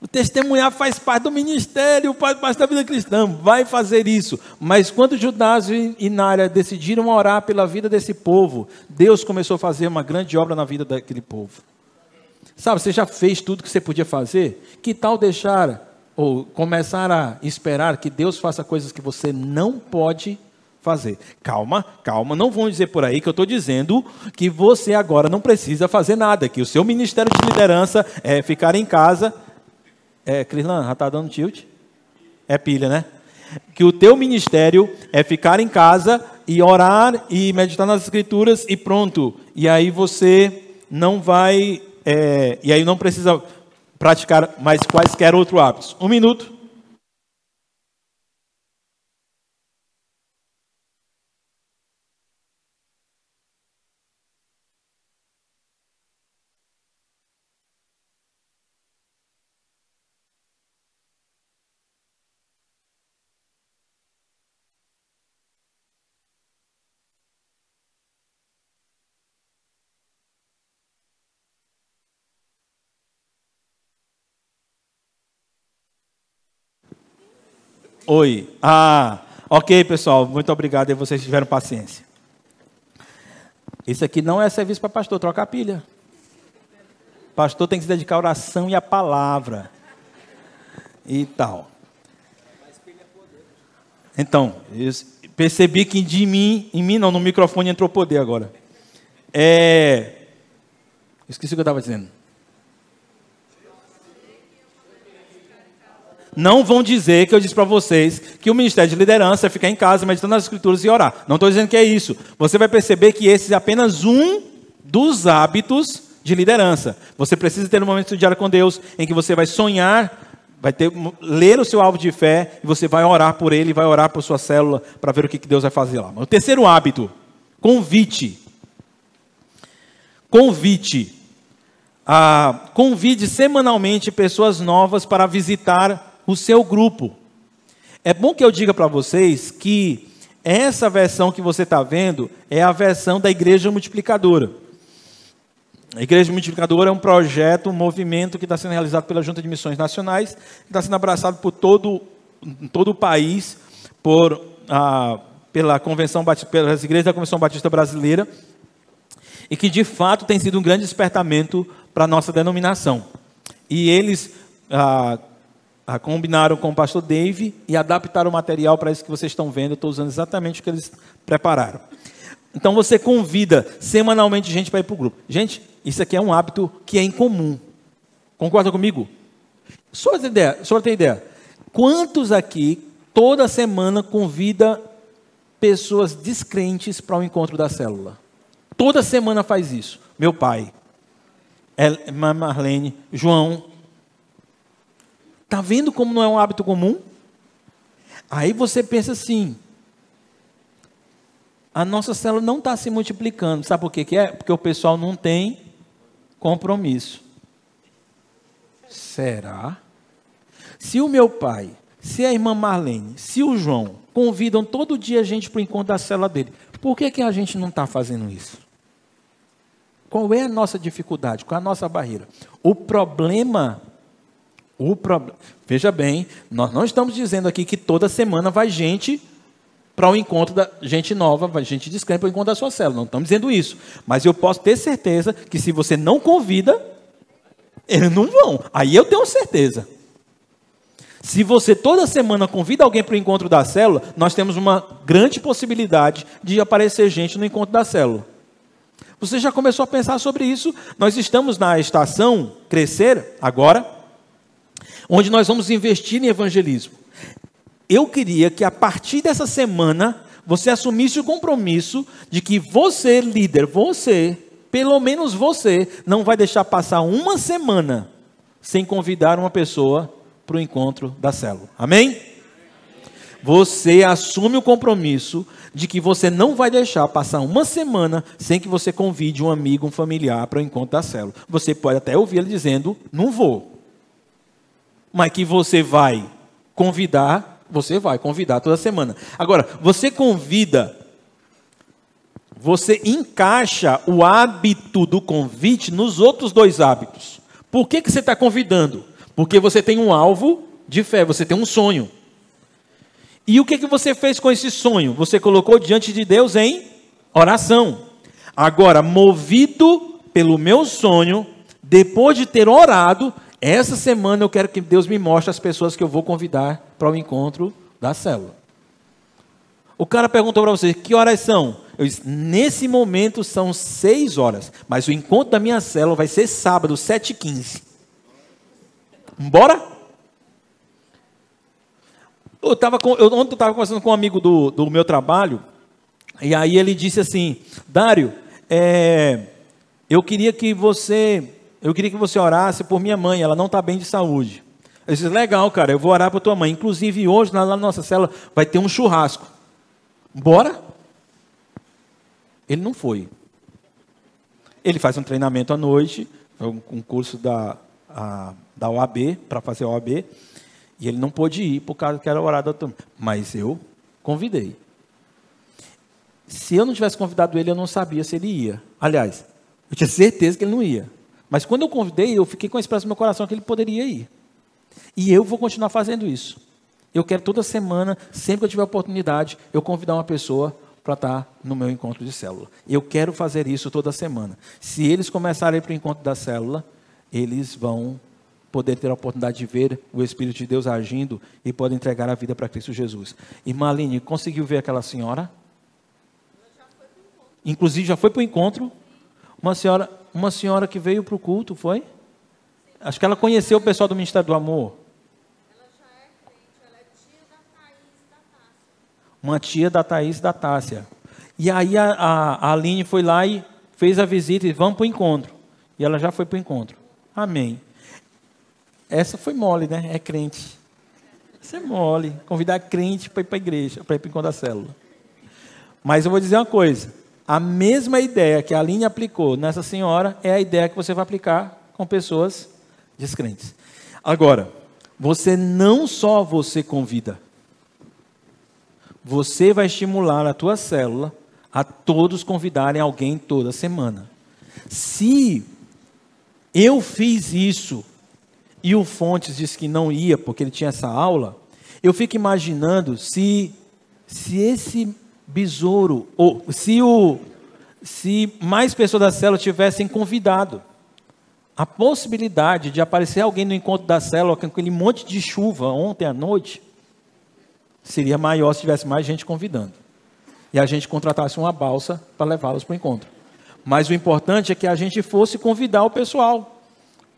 O testemunhar faz parte do ministério, faz parte da vida cristã, vai fazer isso. Mas quando Judas e Nária decidiram orar pela vida desse povo, Deus começou a fazer uma grande obra na vida daquele povo. Sabe, você já fez tudo que você podia fazer? Que tal deixar ou começar a esperar que Deus faça coisas que você não pode fazer? Calma, calma, não vão dizer por aí que eu estou dizendo que você agora não precisa fazer nada, que o seu ministério de liderança é ficar em casa é, Crislan, já está dando tilt? É pilha, né? Que o teu ministério é ficar em casa e orar e meditar nas escrituras e pronto. E aí você não vai, é, e aí não precisa praticar mais quaisquer outros hábitos. Um minuto. Oi. Ah, ok, pessoal. Muito obrigado e vocês tiveram paciência. Isso aqui não é serviço para pastor, troca a pilha. Pastor tem que se dedicar à oração e à palavra. E tal. Então, percebi que de mim, em mim não, no microfone entrou poder agora. É, esqueci o que eu estava dizendo. Não vão dizer que eu disse para vocês que o ministério de liderança é ficar em casa meditando nas escrituras e orar. Não estou dizendo que é isso. Você vai perceber que esse é apenas um dos hábitos de liderança. Você precisa ter um momento diário com Deus em que você vai sonhar, vai ter, ler o seu alvo de fé e você vai orar por ele, vai orar por sua célula para ver o que Deus vai fazer lá. O terceiro hábito, convite. Convite. Ah, convide semanalmente pessoas novas para visitar o seu grupo. É bom que eu diga para vocês que essa versão que você está vendo é a versão da Igreja Multiplicadora. A Igreja Multiplicadora é um projeto, um movimento que está sendo realizado pela Junta de Missões Nacionais, que está sendo abraçado por todo, todo o país, por, ah, pela convenção, pelas igrejas da Convenção Batista Brasileira, e que de fato tem sido um grande despertamento para a nossa denominação. E eles ah, ah, combinaram com o pastor Dave e adaptaram o material para isso que vocês estão vendo. Eu estou usando exatamente o que eles prepararam. Então você convida semanalmente gente para ir para o grupo. Gente, isso aqui é um hábito que é incomum. Concorda comigo? Só para ter ideia, só ter ideia. Quantos aqui toda semana convida pessoas descrentes para o encontro da célula? Toda semana faz isso. Meu pai, Marlene, João, Está vendo como não é um hábito comum? Aí você pensa assim: a nossa célula não está se multiplicando. Sabe por que, que é? Porque o pessoal não tem compromisso. Será? Se o meu pai, se a irmã Marlene, se o João convidam todo dia a gente para o encontro da célula dele, por que, que a gente não está fazendo isso? Qual é a nossa dificuldade? Qual é a nossa barreira? O problema o pro... Veja bem, nós não estamos dizendo aqui que toda semana vai gente para o um encontro da gente nova, vai gente descrente para o encontro da sua célula. Não estamos dizendo isso. Mas eu posso ter certeza que se você não convida, eles não vão. Aí eu tenho certeza. Se você toda semana convida alguém para o encontro da célula, nós temos uma grande possibilidade de aparecer gente no encontro da célula. Você já começou a pensar sobre isso? Nós estamos na estação Crescer agora onde nós vamos investir em evangelismo. Eu queria que a partir dessa semana você assumisse o compromisso de que você, líder, você, pelo menos você, não vai deixar passar uma semana sem convidar uma pessoa para o encontro da célula. Amém? você assume o compromisso de que você não vai deixar passar uma semana sem que você convide um amigo, um familiar para o encontro da célula. Você pode até ouvir ele dizendo, não vou. Mas que você vai convidar, você vai convidar toda semana. Agora, você convida, você encaixa o hábito do convite nos outros dois hábitos. Por que, que você está convidando? Porque você tem um alvo de fé, você tem um sonho. E o que, que você fez com esse sonho? Você colocou diante de Deus em oração. Agora, movido pelo meu sonho, depois de ter orado, essa semana eu quero que Deus me mostre as pessoas que eu vou convidar para o encontro da célula. O cara perguntou para você, que horas são? Eu disse, nesse momento são seis horas, mas o encontro da minha célula vai ser sábado, sete e quinze. Bora? Eu tava com, eu, ontem eu estava conversando com um amigo do, do meu trabalho, e aí ele disse assim, Dário, é, eu queria que você, eu queria que você orasse por minha mãe, ela não está bem de saúde. Eu disse, legal, cara, eu vou orar para tua mãe. Inclusive, hoje, lá na nossa cela, vai ter um churrasco. Bora? Ele não foi. Ele faz um treinamento à noite, um, um curso da, da OAB, para fazer a OAB. E ele não pôde ir por causa que era horário da turma. Mas eu convidei. Se eu não tivesse convidado ele, eu não sabia se ele ia. Aliás, eu tinha certeza que ele não ia. Mas quando eu convidei, eu fiquei com a esperança no meu coração que ele poderia ir. E eu vou continuar fazendo isso. Eu quero toda semana, sempre que eu tiver oportunidade, eu convidar uma pessoa para estar no meu encontro de célula. Eu quero fazer isso toda semana. Se eles começarem para o encontro da célula, eles vão poder ter a oportunidade de ver o Espírito de Deus agindo e pode entregar a vida para Cristo Jesus. Irmã Aline, conseguiu ver aquela senhora? Inclusive já foi para o encontro. Uma senhora, uma senhora que veio para o culto, foi? Acho que ela conheceu o pessoal do Ministério do Amor. Ela já é crente, ela é tia da. Uma tia da Thaís da Tássia. E aí a, a, a Aline foi lá e fez a visita e vamos para o encontro. E ela já foi para o encontro. Amém. Essa foi mole, né? É crente. Isso é mole. Convidar crente para ir para a igreja, para ir para o encontro da célula. Mas eu vou dizer uma coisa. A mesma ideia que a Aline aplicou nessa senhora é a ideia que você vai aplicar com pessoas descrentes. Agora, você não só você convida. Você vai estimular a tua célula a todos convidarem alguém toda semana. Se eu fiz isso e o Fontes disse que não ia porque ele tinha essa aula, eu fico imaginando se, se esse besouro, ou se, o, se mais pessoas da célula tivessem convidado, a possibilidade de aparecer alguém no encontro da célula com aquele monte de chuva ontem à noite seria maior se tivesse mais gente convidando. E a gente contratasse uma balsa para levá-los para o encontro. Mas o importante é que a gente fosse convidar o pessoal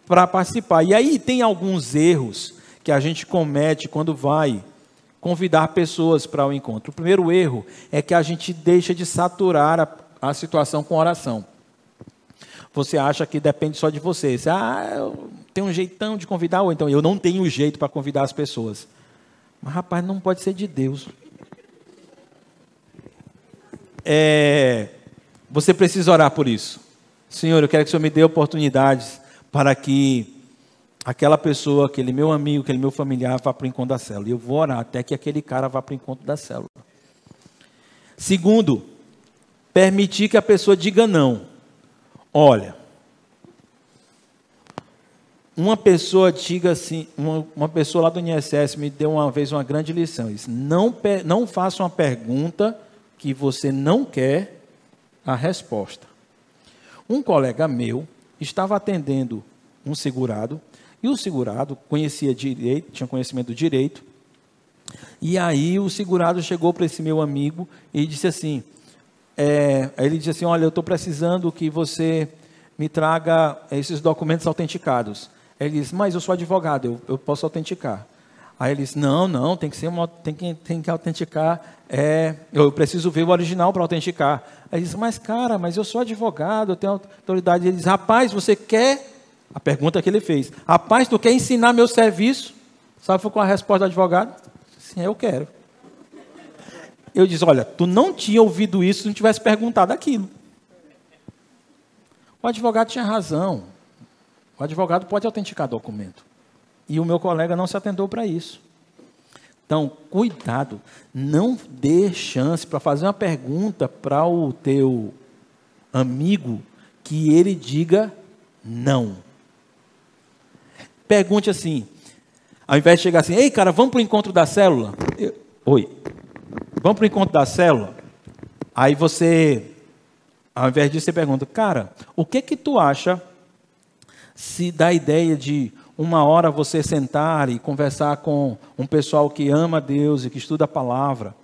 para participar. E aí tem alguns erros que a gente comete quando vai convidar pessoas para o encontro. O primeiro erro é que a gente deixa de saturar a, a situação com oração. Você acha que depende só de você. Você, ah, eu tenho um jeitão de convidar, ou então eu não tenho jeito para convidar as pessoas. Mas, rapaz, não pode ser de Deus. É, você precisa orar por isso. Senhor, eu quero que o Senhor me dê oportunidades para que aquela pessoa, aquele meu amigo, aquele meu familiar vá para o encontro da célula. E eu vou orar até que aquele cara vá para o encontro da célula. Segundo, permitir que a pessoa diga não. Olha, uma pessoa diga assim, uma, uma pessoa lá do INSS me deu uma vez uma grande lição. Disse, não, não faça uma pergunta que você não quer a resposta. Um colega meu estava atendendo um segurado, e o segurado conhecia direito, tinha conhecimento do direito, e aí o segurado chegou para esse meu amigo e disse assim, é, ele disse assim, olha, eu estou precisando que você me traga esses documentos autenticados. Ele disse, mas eu sou advogado, eu, eu posso autenticar. Aí ele disse, não, não, tem que ser uma, tem que, tem que autenticar, é, eu preciso ver o original para autenticar. Aí ele disse, mas cara, mas eu sou advogado, eu tenho autoridade. Ele disse, rapaz, você quer? A pergunta que ele fez, rapaz, tu quer ensinar meu serviço? Sabe qual a resposta do advogado? Sim, eu quero. Eu disse: Olha, tu não tinha ouvido isso se não tivesse perguntado aquilo. O advogado tinha razão. O advogado pode autenticar documento. E o meu colega não se atentou para isso. Então, cuidado, não dê chance para fazer uma pergunta para o teu amigo que ele diga não. Pergunte assim, ao invés de chegar assim, ei cara, vamos para o encontro da célula? Eu, Oi, vamos para o encontro da célula? Aí você, ao invés disso, você pergunta, cara, o que que tu acha se dá a ideia de uma hora você sentar e conversar com um pessoal que ama Deus e que estuda a palavra,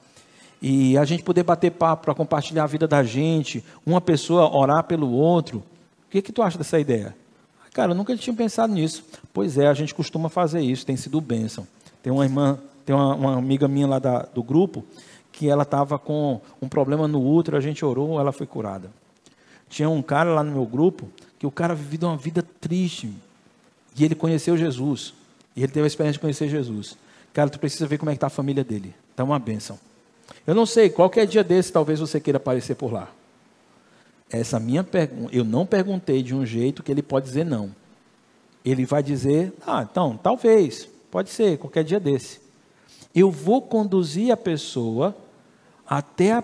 e a gente poder bater papo para compartilhar a vida da gente, uma pessoa orar pelo outro. O que, que tu acha dessa ideia? Cara, eu nunca tinha pensado nisso. Pois é, a gente costuma fazer isso, tem sido bênção. Tem uma irmã, tem uma, uma amiga minha lá da, do grupo, que ela estava com um problema no útero, a gente orou, ela foi curada. Tinha um cara lá no meu grupo, que o cara vivia uma vida triste, e ele conheceu Jesus. E ele teve a experiência de conhecer Jesus. Cara, tu precisa ver como é que está a família dele. Está uma bênção. Eu não sei, qualquer dia desse talvez você queira aparecer por lá. Essa minha pergunta, eu não perguntei de um jeito que ele pode dizer não. Ele vai dizer, ah, então, talvez, pode ser, qualquer dia desse. Eu vou conduzir a pessoa até a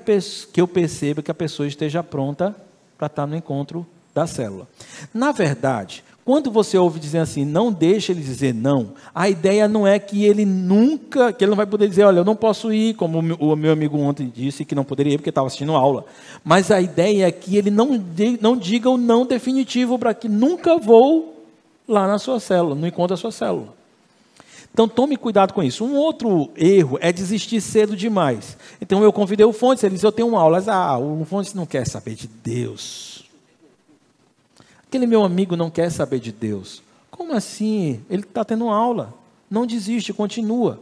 que eu perceba que a pessoa esteja pronta para estar no encontro da célula. Na verdade, quando você ouve dizer assim, não deixa ele dizer não, a ideia não é que ele nunca, que ele não vai poder dizer, olha, eu não posso ir, como o meu amigo ontem disse que não poderia ir porque estava assistindo aula. Mas a ideia é que ele não, não diga o não definitivo para que nunca vou lá na sua célula, no encontro da sua célula. Então tome cuidado com isso. Um outro erro é desistir cedo demais. Então eu convidei o Fontes, ele disse, eu tenho uma aula. Ah, o Fontes não quer saber de Deus. Aquele meu amigo não quer saber de Deus. Como assim? Ele está tendo aula. Não desiste, continua.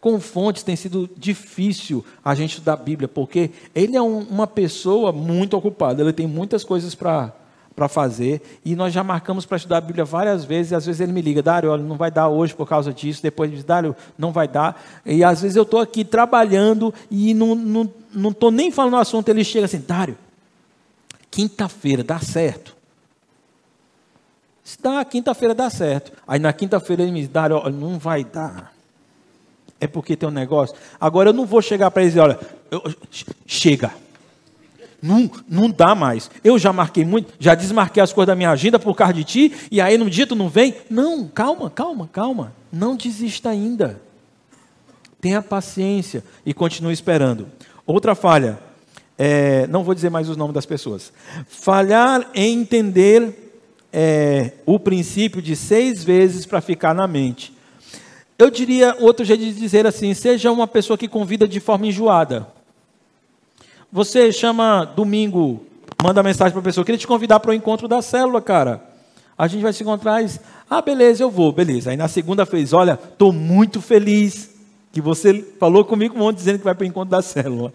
Com fontes tem sido difícil a gente estudar a Bíblia, porque ele é um, uma pessoa muito ocupada, ele tem muitas coisas para para fazer, e nós já marcamos para estudar a Bíblia várias vezes, e às vezes ele me liga, Dário, olha, não vai dar hoje por causa disso, depois ele diz, Dário, não vai dar, e às vezes eu estou aqui trabalhando, e não estou não, não nem falando o assunto, ele chega assim, Dário, quinta-feira, dá certo? Se dá, quinta-feira dá certo. Aí na quinta-feira ele me diz, Dário, não vai dar. É porque tem um negócio. Agora eu não vou chegar para ele e dizer, olha, eu, chega. Não, não dá mais. Eu já marquei muito, já desmarquei as coisas da minha agenda por causa de ti, e aí no dia tu não vem. Não, calma, calma, calma. Não desista ainda. Tenha paciência e continue esperando. Outra falha, é, não vou dizer mais os nomes das pessoas. Falhar em entender é, o princípio de seis vezes para ficar na mente. Eu diria outro jeito de dizer assim: seja uma pessoa que convida de forma enjoada. Você chama domingo, manda mensagem para a pessoa, queria te convidar para o encontro da célula, cara. A gente vai se encontrar. E, ah, beleza, eu vou, beleza. Aí na segunda fez, olha, estou muito feliz que você falou comigo um monte dizendo que vai para o encontro da célula.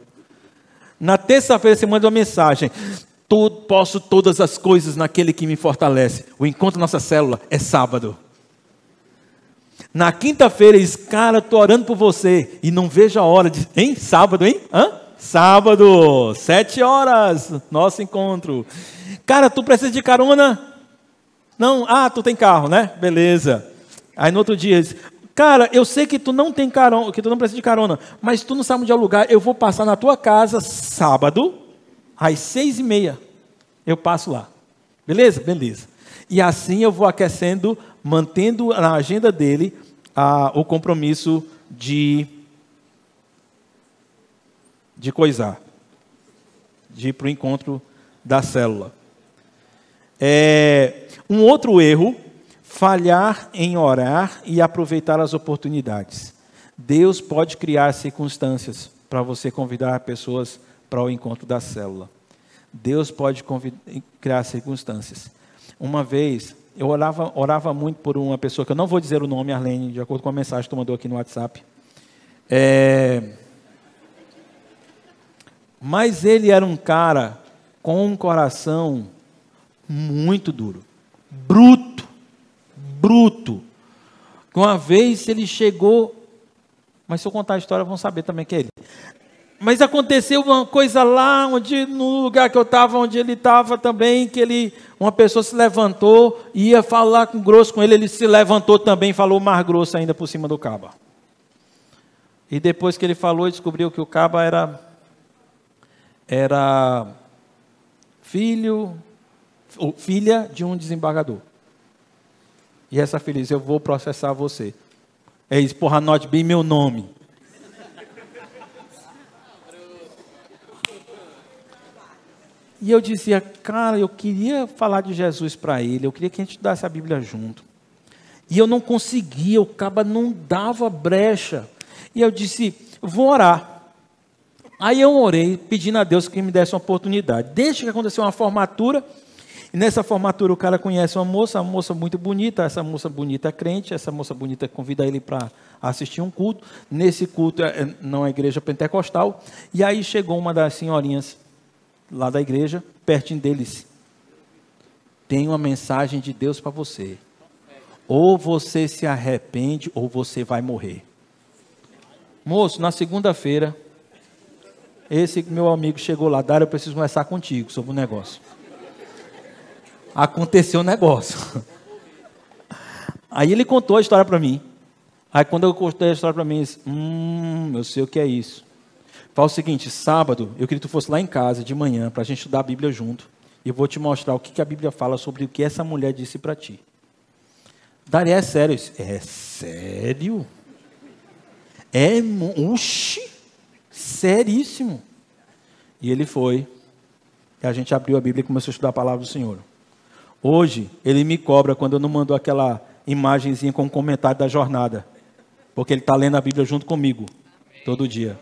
Na terça-feira você manda uma mensagem posso todas as coisas naquele que me fortalece. O encontro nossa célula é sábado. Na quinta-feira, diz, cara, estou orando por você. E não vejo a hora de. Hein? Sábado, hein? Hã? Sábado, sete horas, nosso encontro. Cara, tu precisa de carona? Não, ah, tu tem carro, né? Beleza. Aí no outro dia, cara, eu sei que tu não tem carona, que tu não precisa de carona, mas tu não sabe onde alugar, eu vou passar na tua casa sábado, às seis e meia eu passo lá. Beleza? Beleza. E assim eu vou aquecendo, mantendo na agenda dele a, o compromisso de, de coisar, de ir para o encontro da célula. É, um outro erro, falhar em orar e aproveitar as oportunidades. Deus pode criar circunstâncias para você convidar pessoas para o encontro da célula. Deus pode criar circunstâncias. Uma vez, eu orava, orava muito por uma pessoa, que eu não vou dizer o nome, Arlene, de acordo com a mensagem que tu mandou aqui no WhatsApp. É... Mas ele era um cara com um coração muito duro, bruto, bruto. Uma vez ele chegou, mas se eu contar a história, vão saber também que é ele. mas aconteceu uma coisa lá, onde no lugar que eu estava, onde ele estava também, que ele, uma pessoa se levantou, ia falar com grosso com ele, ele se levantou também, falou mais grosso ainda por cima do caba. E depois que ele falou, descobriu que o caba era era filho ou filha de um desembargador. E essa filha disse: Eu vou processar você. É isso, porra, anote bem meu nome. E eu dizia, cara, eu queria falar de Jesus para ele, eu queria que a gente estudasse a Bíblia junto. E eu não conseguia, o caba não dava brecha. E eu disse, vou orar. Aí eu orei, pedindo a Deus que me desse uma oportunidade. Desde que aconteceu uma formatura, e nessa formatura o cara conhece uma moça, uma moça muito bonita, essa moça bonita é crente, essa moça bonita convida ele para assistir um culto. Nesse culto é, não é igreja pentecostal. E aí chegou uma das senhorinhas lá da igreja, pertinho deles. Tem uma mensagem de Deus para você. Ou você se arrepende, ou você vai morrer. Moço, na segunda-feira, esse meu amigo chegou lá, Dário, eu preciso conversar contigo sobre um negócio. Aconteceu um negócio. Aí ele contou a história para mim. Aí quando eu contei a história para mim, eu disse, hum, eu sei o que é isso. Fala o seguinte, sábado, eu queria que tu fosse lá em casa de manhã para a gente estudar a Bíblia junto. E eu vou te mostrar o que, que a Bíblia fala sobre o que essa mulher disse para ti. Daria, é sério isso? É sério? É, uxi, seríssimo. E ele foi. E a gente abriu a Bíblia e começou a estudar a palavra do Senhor. Hoje, ele me cobra quando eu não mando aquela imagenzinha com comentário da jornada. Porque ele está lendo a Bíblia junto comigo, todo dia.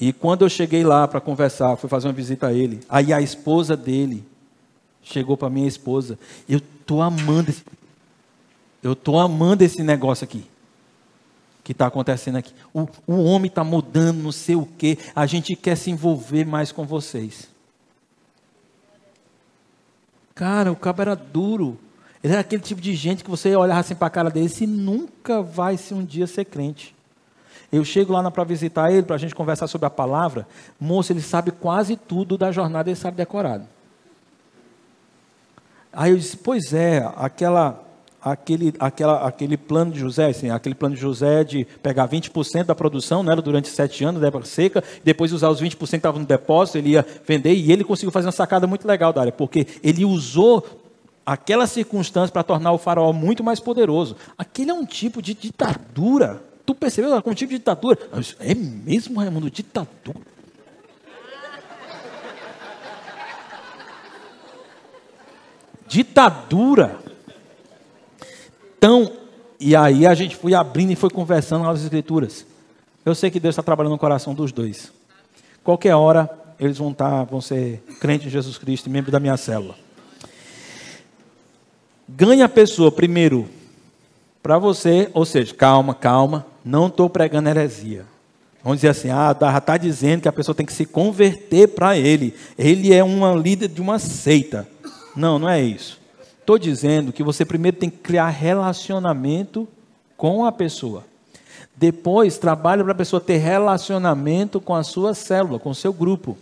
E quando eu cheguei lá para conversar, fui fazer uma visita a ele, aí a esposa dele chegou para minha esposa, eu tô amando esse, eu tô amando esse negócio aqui que está acontecendo aqui. O, o homem está mudando, não sei o quê. A gente quer se envolver mais com vocês. Cara, o cabo era duro. Ele era aquele tipo de gente que você olhava assim para a cara dele e nunca vai se um dia ser crente. Eu chego lá para visitar ele, para a gente conversar sobre a palavra. Moço, ele sabe quase tudo da jornada, ele sabe decorado. Aí eu disse, pois é, aquela, aquele, aquela, aquele plano de José, assim, aquele plano de José de pegar 20% da produção né, durante sete anos, da época seca, depois usar os 20% que estavam no depósito, ele ia vender, e ele conseguiu fazer uma sacada muito legal da área, porque ele usou aquela circunstância para tornar o faraó muito mais poderoso. Aquele é um tipo de ditadura Tu percebeu algum tipo de ditadura? É mesmo, Raimundo, ditadura? Ditadura. Então, e aí a gente foi abrindo e foi conversando nas escrituras. Eu sei que Deus está trabalhando no coração dos dois. Qualquer hora eles vão estar, tá, vão ser crentes em Jesus Cristo, membro da minha célula. Ganha a pessoa primeiro para você, ou seja, calma, calma, não estou pregando heresia. Vamos dizer assim, ah, está dizendo que a pessoa tem que se converter para ele. Ele é uma líder de uma seita. Não, não é isso. Estou dizendo que você primeiro tem que criar relacionamento com a pessoa. Depois, trabalhe para a pessoa ter relacionamento com a sua célula, com o seu grupo.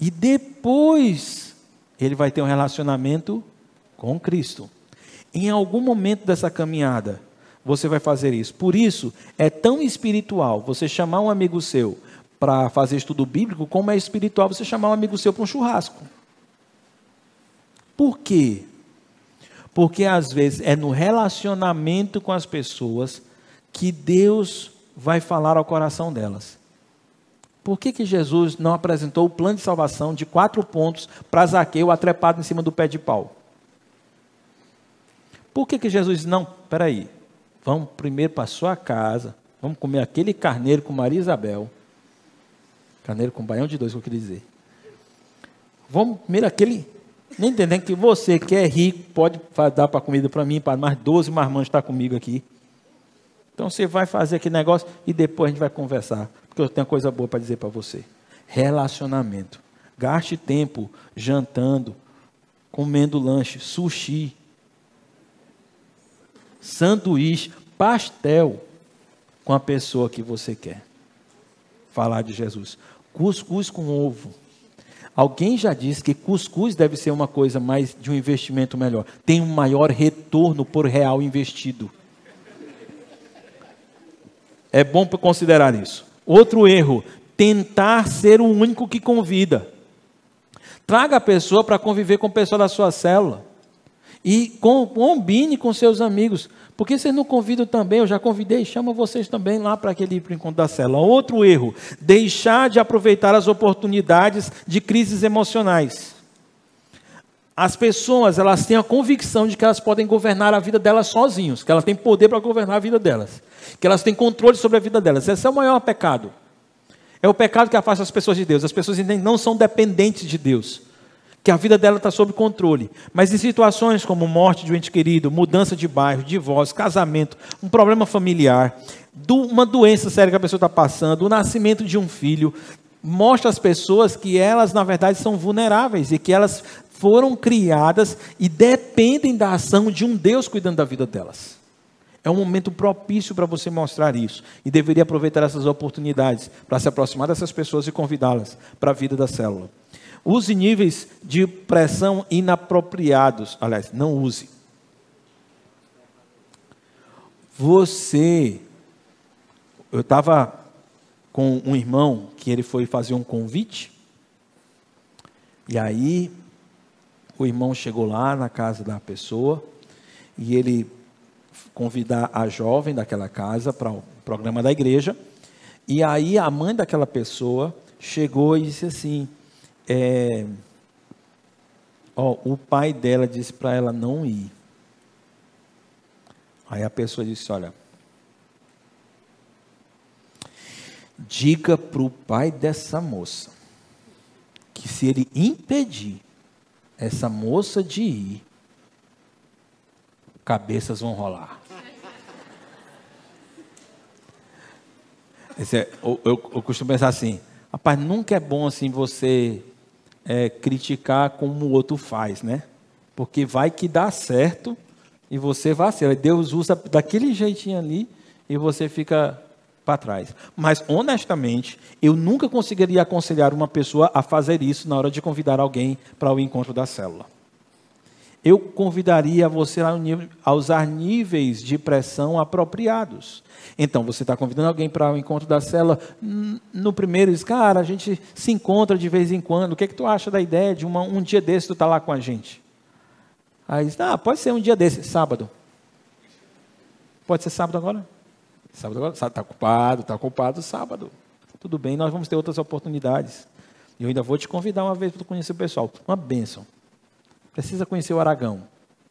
E depois, ele vai ter um relacionamento com Cristo. Em algum momento dessa caminhada, você vai fazer isso. Por isso, é tão espiritual você chamar um amigo seu para fazer estudo bíblico, como é espiritual você chamar um amigo seu para um churrasco. Por quê? Porque às vezes é no relacionamento com as pessoas que Deus vai falar ao coração delas. Por que, que Jesus não apresentou o plano de salvação de quatro pontos para Zaqueu atrepado em cima do pé de pau? Por que, que Jesus não? Peraí, Vamos primeiro para sua casa. Vamos comer aquele carneiro com Maria Isabel. Carneiro com baião de dois, que eu queria dizer. Vamos primeiro aquele. Nem entendendo que você que é rico pode dar para comida para mim, para mais 12 marmanjos estar comigo aqui. Então você vai fazer aquele negócio e depois a gente vai conversar. Porque eu tenho coisa boa para dizer para você. Relacionamento. Gaste tempo jantando, comendo lanche, sushi, sanduíche, pastel com a pessoa que você quer. falar de Jesus. Cuscuz com ovo. Alguém já disse que cuscuz deve ser uma coisa mais de um investimento melhor. Tem um maior retorno por real investido. É bom considerar isso. Outro erro: tentar ser o único que convida. Traga a pessoa para conviver com o pessoal da sua célula. E combine com seus amigos. Por que vocês não convidam também? Eu já convidei, chama vocês também lá para aquele encontro da célula. Outro erro: deixar de aproveitar as oportunidades de crises emocionais. As pessoas, elas têm a convicção de que elas podem governar a vida delas sozinhos, que elas têm poder para governar a vida delas, que elas têm controle sobre a vida delas. Esse é o maior pecado. É o pecado que afasta as pessoas de Deus. As pessoas não são dependentes de Deus que a vida dela está sob controle. Mas em situações como morte de um ente querido, mudança de bairro, divórcio, casamento, um problema familiar, uma doença séria que a pessoa está passando, o nascimento de um filho, mostra às pessoas que elas, na verdade, são vulneráveis e que elas foram criadas e dependem da ação de um Deus cuidando da vida delas. É um momento propício para você mostrar isso. E deveria aproveitar essas oportunidades para se aproximar dessas pessoas e convidá-las para a vida da célula. Use níveis de pressão inapropriados. Aliás, não use. Você. Eu estava com um irmão que ele foi fazer um convite. E aí, o irmão chegou lá na casa da pessoa e ele convidar a jovem daquela casa para o programa da igreja. E aí a mãe daquela pessoa chegou e disse assim: é, ó, o pai dela disse para ela não ir. Aí a pessoa disse: Olha, diga para o pai dessa moça que se ele impedir essa moça de ir, cabeças vão rolar. Esse é, eu, eu, eu costumo pensar assim, rapaz, nunca é bom assim você é, criticar como o outro faz, né? Porque vai que dá certo e você vacila. Deus usa daquele jeitinho ali e você fica para trás. Mas, honestamente, eu nunca conseguiria aconselhar uma pessoa a fazer isso na hora de convidar alguém para o encontro da célula. Eu convidaria você a usar níveis de pressão apropriados. Então, você está convidando alguém para o encontro da célula. No primeiro, diz, cara, a gente se encontra de vez em quando. O que, é que tu acha da ideia de uma, um dia desse tu estar tá lá com a gente? Aí diz, ah, pode ser um dia desse, sábado. Pode ser sábado agora? Sábado agora? Está ocupado, está ocupado sábado. Tudo bem, nós vamos ter outras oportunidades. Eu ainda vou te convidar uma vez para conhecer o pessoal. Uma bênção. Precisa conhecer o Aragão.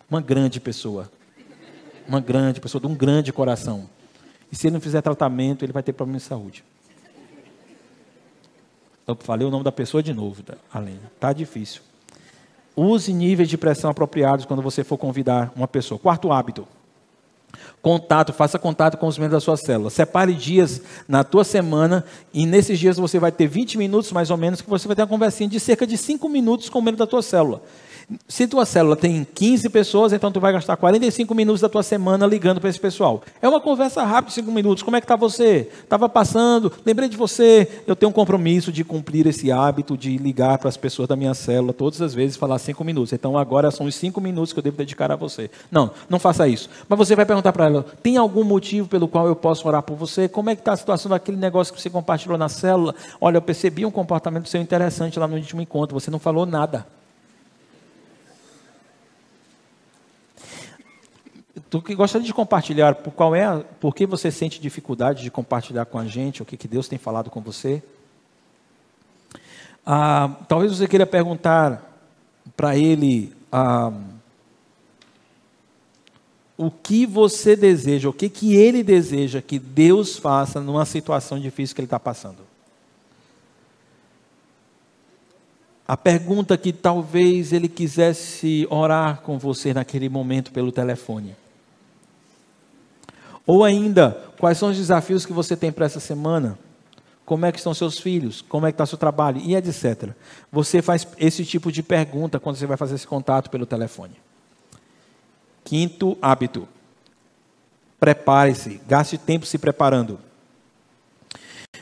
Uma grande pessoa. Uma grande pessoa, de um grande coração. E se ele não fizer tratamento, ele vai ter problema de saúde. Eu falei o nome da pessoa de novo, tá, Além. Tá difícil. Use níveis de pressão apropriados quando você for convidar uma pessoa. Quarto hábito. Contato, faça contato com os membros da sua célula. Separe dias na tua semana e nesses dias você vai ter 20 minutos mais ou menos que você vai ter uma conversinha de cerca de 5 minutos com o membro da tua célula. Se tua célula tem 15 pessoas, então tu vai gastar 45 minutos da tua semana ligando para esse pessoal. É uma conversa rápida, 5 minutos. Como é que está você? Estava passando, lembrei de você. Eu tenho um compromisso de cumprir esse hábito de ligar para as pessoas da minha célula todas as vezes falar 5 minutos. Então agora são os 5 minutos que eu devo dedicar a você. Não, não faça isso. Mas você vai perguntar para ela: tem algum motivo pelo qual eu posso orar por você? Como é que está a situação daquele negócio que você compartilhou na célula? Olha, eu percebi um comportamento seu interessante lá no último encontro. Você não falou nada. Tu que gostaria de compartilhar por qual é, por que você sente dificuldade de compartilhar com a gente o que, que Deus tem falado com você? Ah, talvez você queira perguntar para ele ah, o que você deseja, o que, que ele deseja que Deus faça numa situação difícil que ele está passando. A pergunta que talvez ele quisesse orar com você naquele momento pelo telefone. Ou ainda, quais são os desafios que você tem para essa semana? Como é que estão seus filhos? Como é que está seu trabalho? E etc. Você faz esse tipo de pergunta quando você vai fazer esse contato pelo telefone. Quinto hábito. Prepare-se, gaste tempo se preparando.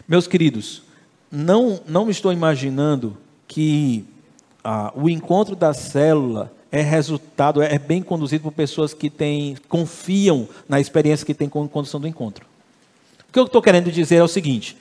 Meus queridos, não, não estou imaginando que ah, o encontro da célula é resultado, é bem conduzido por pessoas que têm, confiam na experiência que tem com a condução do encontro. O que eu estou querendo dizer é o seguinte: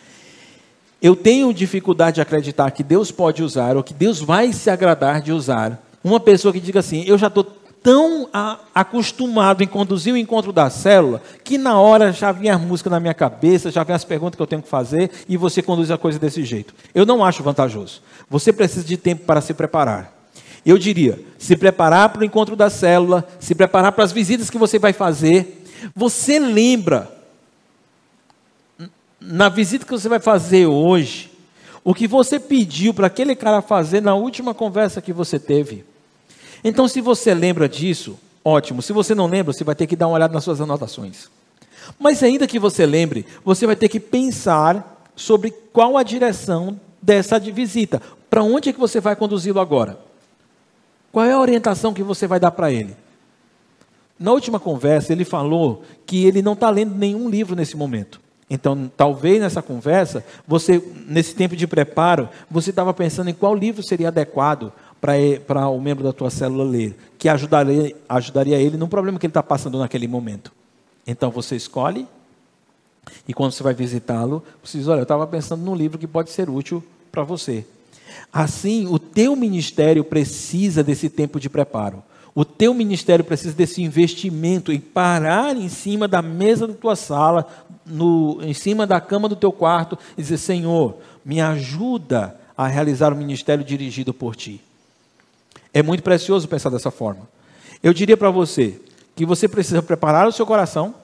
eu tenho dificuldade de acreditar que Deus pode usar, ou que Deus vai se agradar de usar, uma pessoa que diga assim: eu já estou tão a, acostumado em conduzir o encontro da célula, que na hora já vem a música na minha cabeça, já vem as perguntas que eu tenho que fazer, e você conduz a coisa desse jeito. Eu não acho vantajoso. Você precisa de tempo para se preparar. Eu diria, se preparar para o encontro da célula, se preparar para as visitas que você vai fazer. Você lembra, na visita que você vai fazer hoje, o que você pediu para aquele cara fazer na última conversa que você teve. Então, se você lembra disso, ótimo. Se você não lembra, você vai ter que dar uma olhada nas suas anotações. Mas ainda que você lembre, você vai ter que pensar sobre qual a direção dessa visita. Para onde é que você vai conduzi-lo agora? Qual é a orientação que você vai dar para ele? Na última conversa, ele falou que ele não está lendo nenhum livro nesse momento. Então, talvez nessa conversa, você, nesse tempo de preparo, você estava pensando em qual livro seria adequado para o membro da tua célula ler, que ajudaria, ajudaria ele no problema que ele está passando naquele momento. Então você escolhe, e quando você vai visitá-lo, você diz: Olha, eu estava pensando num livro que pode ser útil para você. Assim, o teu ministério precisa desse tempo de preparo. O teu ministério precisa desse investimento em parar em cima da mesa da tua sala, no, em cima da cama do teu quarto, e dizer: Senhor, me ajuda a realizar o ministério dirigido por ti. É muito precioso pensar dessa forma. Eu diria para você que você precisa preparar o seu coração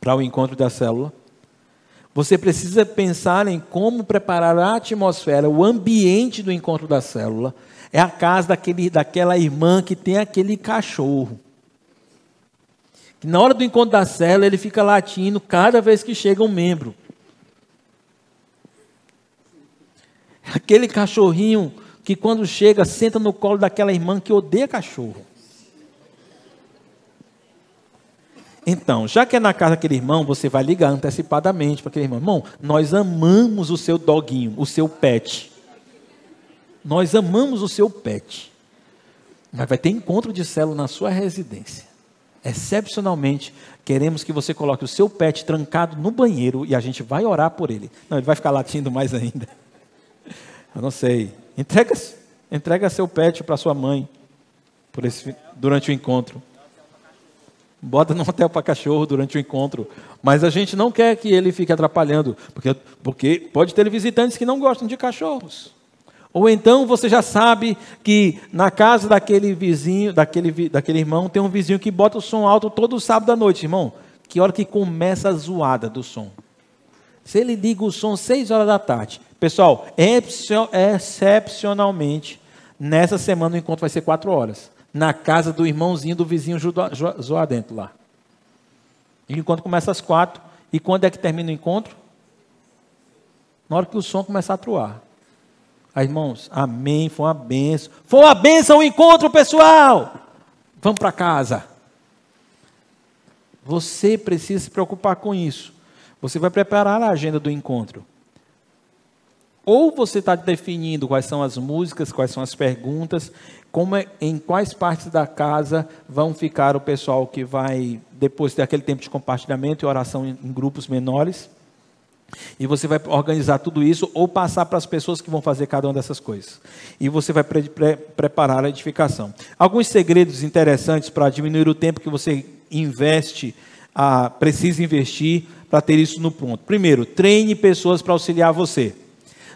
para o encontro da célula. Você precisa pensar em como preparar a atmosfera, o ambiente do encontro da célula. É a casa daquele, daquela irmã que tem aquele cachorro. Que na hora do encontro da célula ele fica latindo cada vez que chega um membro. Aquele cachorrinho que quando chega, senta no colo daquela irmã que odeia cachorro. Então, já que é na casa daquele irmão, você vai ligar antecipadamente para aquele irmão. Irmão, nós amamos o seu doguinho, o seu pet. Nós amamos o seu pet. Mas vai ter encontro de célula na sua residência. Excepcionalmente, queremos que você coloque o seu pet trancado no banheiro e a gente vai orar por ele. Não, ele vai ficar latindo mais ainda. Eu não sei. Entrega, entrega seu pet para sua mãe por esse, durante o encontro. Bota no hotel para cachorro durante o encontro. Mas a gente não quer que ele fique atrapalhando, porque, porque pode ter visitantes que não gostam de cachorros. Ou então você já sabe que na casa daquele vizinho, daquele, daquele irmão, tem um vizinho que bota o som alto todo sábado à noite, irmão. Que hora que começa a zoada do som? Se ele liga o som seis horas da tarde, Pessoal, excepcionalmente, nessa semana o encontro vai ser quatro horas. Na casa do irmãozinho do vizinho zoar dentro lá. E o encontro começa às quatro. E quando é que termina o encontro? Na hora que o som começar a truar. Aí, irmãos, amém, foi uma benção. Foi uma benção o encontro, pessoal! Vamos para casa. Você precisa se preocupar com isso. Você vai preparar a agenda do encontro. Ou você está definindo quais são as músicas, quais são as perguntas, como é, em quais partes da casa vão ficar o pessoal que vai, depois ter aquele tempo de compartilhamento e oração em, em grupos menores. E você vai organizar tudo isso ou passar para as pessoas que vão fazer cada uma dessas coisas. E você vai pre pre preparar a edificação. Alguns segredos interessantes para diminuir o tempo que você investe, ah, precisa investir para ter isso no ponto. Primeiro, treine pessoas para auxiliar você.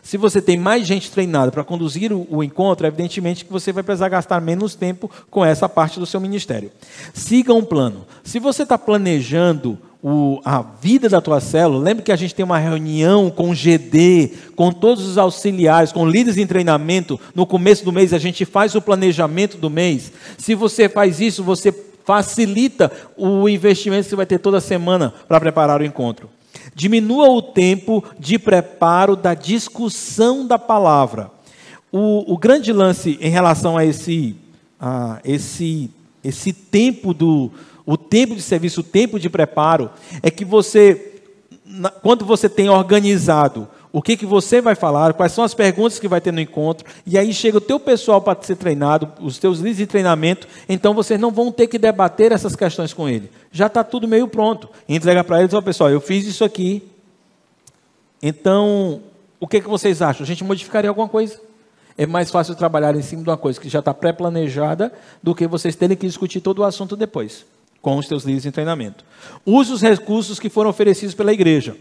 Se você tem mais gente treinada para conduzir o, o, encontro, evidentemente que você vai precisar gastar menos tempo com essa parte do seu ministério. Siga um plano. Se você está planejando o, a vida da tua célula, lembre que a gente tem uma reunião com o GD, com todos os auxiliares, com líderes em treinamento. No começo do mês a gente faz o planejamento do mês. Se você faz isso, você facilita o investimento que você vai ter toda semana para preparar o encontro. Diminua o tempo de preparo da discussão da palavra. O, o grande lance em relação a esse, a esse, esse tempo do o tempo de serviço, o tempo de preparo, é que você, quando você tem organizado o que, que você vai falar, quais são as perguntas que vai ter no encontro, e aí chega o teu pessoal para ser treinado, os teus líderes de treinamento, então vocês não vão ter que debater essas questões com ele. Já está tudo meio pronto. Entrega para eles, ó pessoal, eu fiz isso aqui. Então, o que, que vocês acham? A gente modificaria alguma coisa? É mais fácil trabalhar em cima de uma coisa que já está pré-planejada do que vocês terem que discutir todo o assunto depois, com os teus líderes em treinamento. Use os recursos que foram oferecidos pela igreja.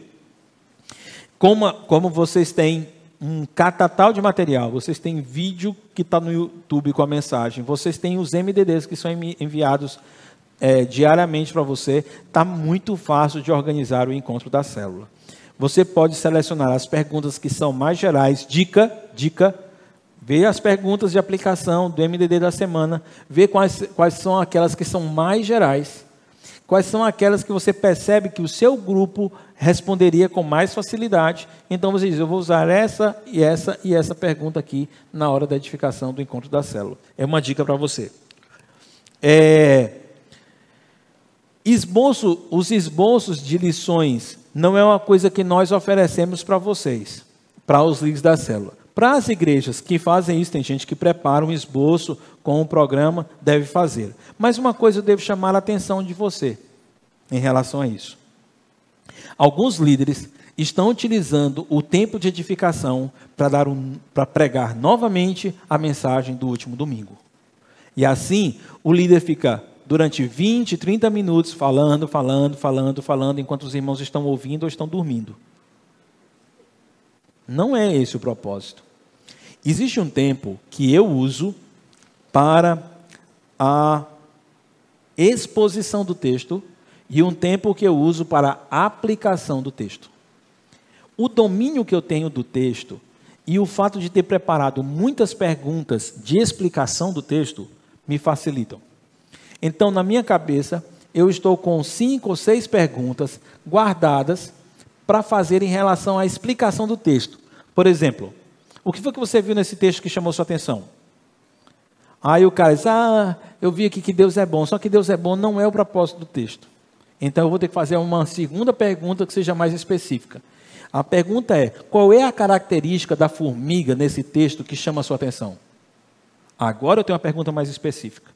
Como, como vocês têm um catatal de material, vocês têm vídeo que está no YouTube com a mensagem, vocês têm os MDDs que são enviados é, diariamente para você, está muito fácil de organizar o encontro da célula. Você pode selecionar as perguntas que são mais gerais, dica, dica, ver as perguntas de aplicação do MDD da semana, ver quais, quais são aquelas que são mais gerais, quais são aquelas que você percebe que o seu grupo responderia com mais facilidade. Então você diz: Eu vou usar essa e essa e essa pergunta aqui na hora da edificação do encontro da célula. É uma dica para você. É, esboço, os esboços de lições não é uma coisa que nós oferecemos para vocês, para os líderes da célula. Para as igrejas que fazem isso, tem gente que prepara um esboço com um programa, deve fazer. Mas uma coisa eu devo chamar a atenção de você em relação a isso. Alguns líderes estão utilizando o tempo de edificação para dar um, para pregar novamente a mensagem do último domingo. E assim, o líder fica durante 20, 30 minutos falando, falando, falando, falando, enquanto os irmãos estão ouvindo ou estão dormindo. Não é esse o propósito. Existe um tempo que eu uso para a exposição do texto e um tempo que eu uso para a aplicação do texto. O domínio que eu tenho do texto e o fato de ter preparado muitas perguntas de explicação do texto me facilitam. Então, na minha cabeça, eu estou com cinco ou seis perguntas guardadas para fazer em relação à explicação do texto. Por exemplo, o que foi que você viu nesse texto que chamou sua atenção? Aí o cara diz: Ah, eu vi aqui que Deus é bom. Só que Deus é bom não é o propósito do texto. Então eu vou ter que fazer uma segunda pergunta que seja mais específica. A pergunta é: qual é a característica da formiga nesse texto que chama a sua atenção? Agora eu tenho uma pergunta mais específica.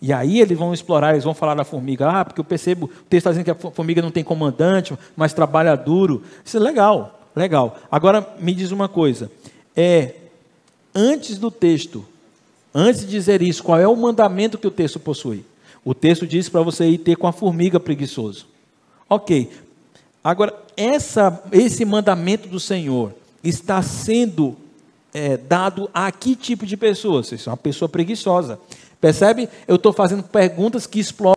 E aí eles vão explorar, eles vão falar da formiga. Ah, porque eu percebo, o texto está dizendo que a formiga não tem comandante, mas trabalha duro. Isso é legal, legal. Agora me diz uma coisa. É, antes do texto, antes de dizer isso, qual é o mandamento que o texto possui? O texto diz para você ir ter com a formiga preguiçoso. Ok. Agora, essa, esse mandamento do Senhor está sendo é, dado a que tipo de pessoa? Você é uma pessoa preguiçosa. Percebe? Eu estou fazendo perguntas que exploram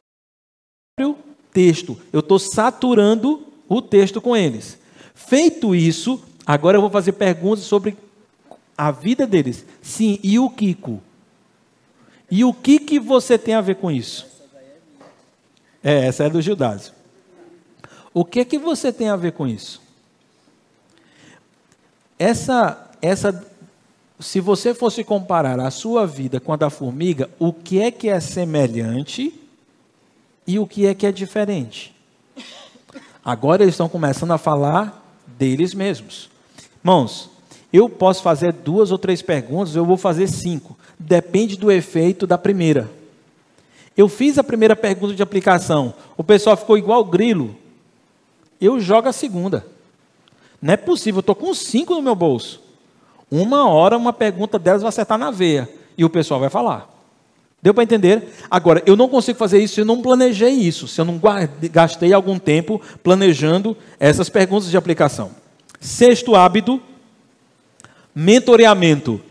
o texto. Eu estou saturando o texto com eles. Feito isso, agora eu vou fazer perguntas sobre a vida deles. Sim, e o Kiko? E o que, que você tem a ver com isso? É, essa é do Gildásio. O que que você tem a ver com isso? Essa, essa, se você fosse comparar a sua vida com a da formiga, o que é que é semelhante e o que é que é diferente? Agora eles estão começando a falar deles mesmos. Irmãos, eu posso fazer duas ou três perguntas, eu vou fazer cinco. Depende do efeito da primeira. Eu fiz a primeira pergunta de aplicação, o pessoal ficou igual grilo. Eu jogo a segunda. Não é possível, eu estou com cinco no meu bolso. Uma hora uma pergunta delas vai acertar na veia e o pessoal vai falar. Deu para entender? Agora, eu não consigo fazer isso se eu não planejei isso, se eu não gastei algum tempo planejando essas perguntas de aplicação. Sexto hábito, mentoreamento.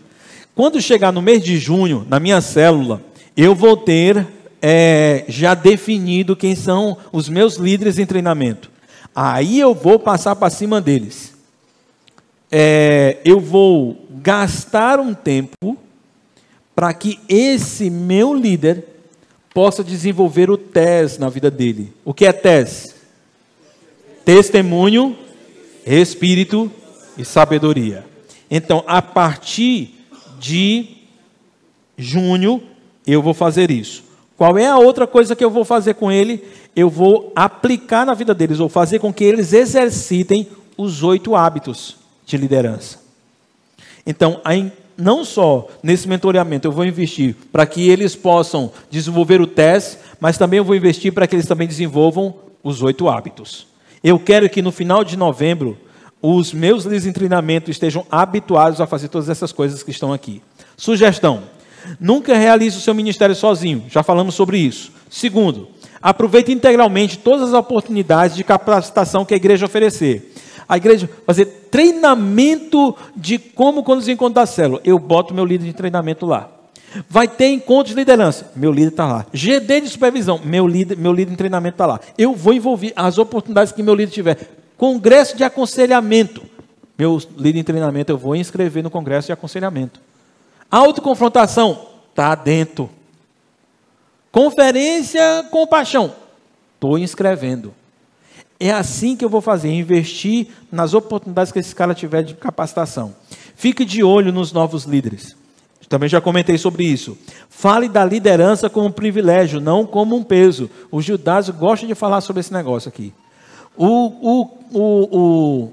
Quando chegar no mês de junho, na minha célula, eu vou ter é, já definido quem são os meus líderes em treinamento. Aí eu vou passar para cima deles. É, eu vou gastar um tempo para que esse meu líder possa desenvolver o TES na vida dele. O que é TES? Testemunho, espírito e sabedoria. Então, a partir de junho, eu vou fazer isso. Qual é a outra coisa que eu vou fazer com ele? Eu vou aplicar na vida deles, ou fazer com que eles exercitem os oito hábitos. de liderança. Então, não só nesse mentoreamento eu vou investir para que eles possam desenvolver o teste, mas também eu vou investir para que eles também desenvolvam os oito hábitos. Eu quero que no final de novembro os meus líderes em treinamento estejam habituados a fazer todas essas coisas que estão aqui. Sugestão: nunca realize o seu ministério sozinho, já falamos sobre isso. Segundo, aproveite integralmente todas as oportunidades de capacitação que a igreja oferecer. A igreja fazer treinamento de como conduzir encontro da célula. Eu boto meu líder de treinamento lá. Vai ter encontros de liderança. Meu líder está lá. GD de supervisão. Meu líder, meu líder em treinamento está lá. Eu vou envolver as oportunidades que meu líder tiver. Congresso de aconselhamento. Meu líder em treinamento, eu vou inscrever no congresso de aconselhamento. Autoconfrontação. Está dentro. Conferência compaixão. Estou inscrevendo. É assim que eu vou fazer, investir nas oportunidades que esse cara tiver de capacitação. Fique de olho nos novos líderes. Também já comentei sobre isso. Fale da liderança como um privilégio, não como um peso. O Judas gosta de falar sobre esse negócio aqui. O, o, o, o,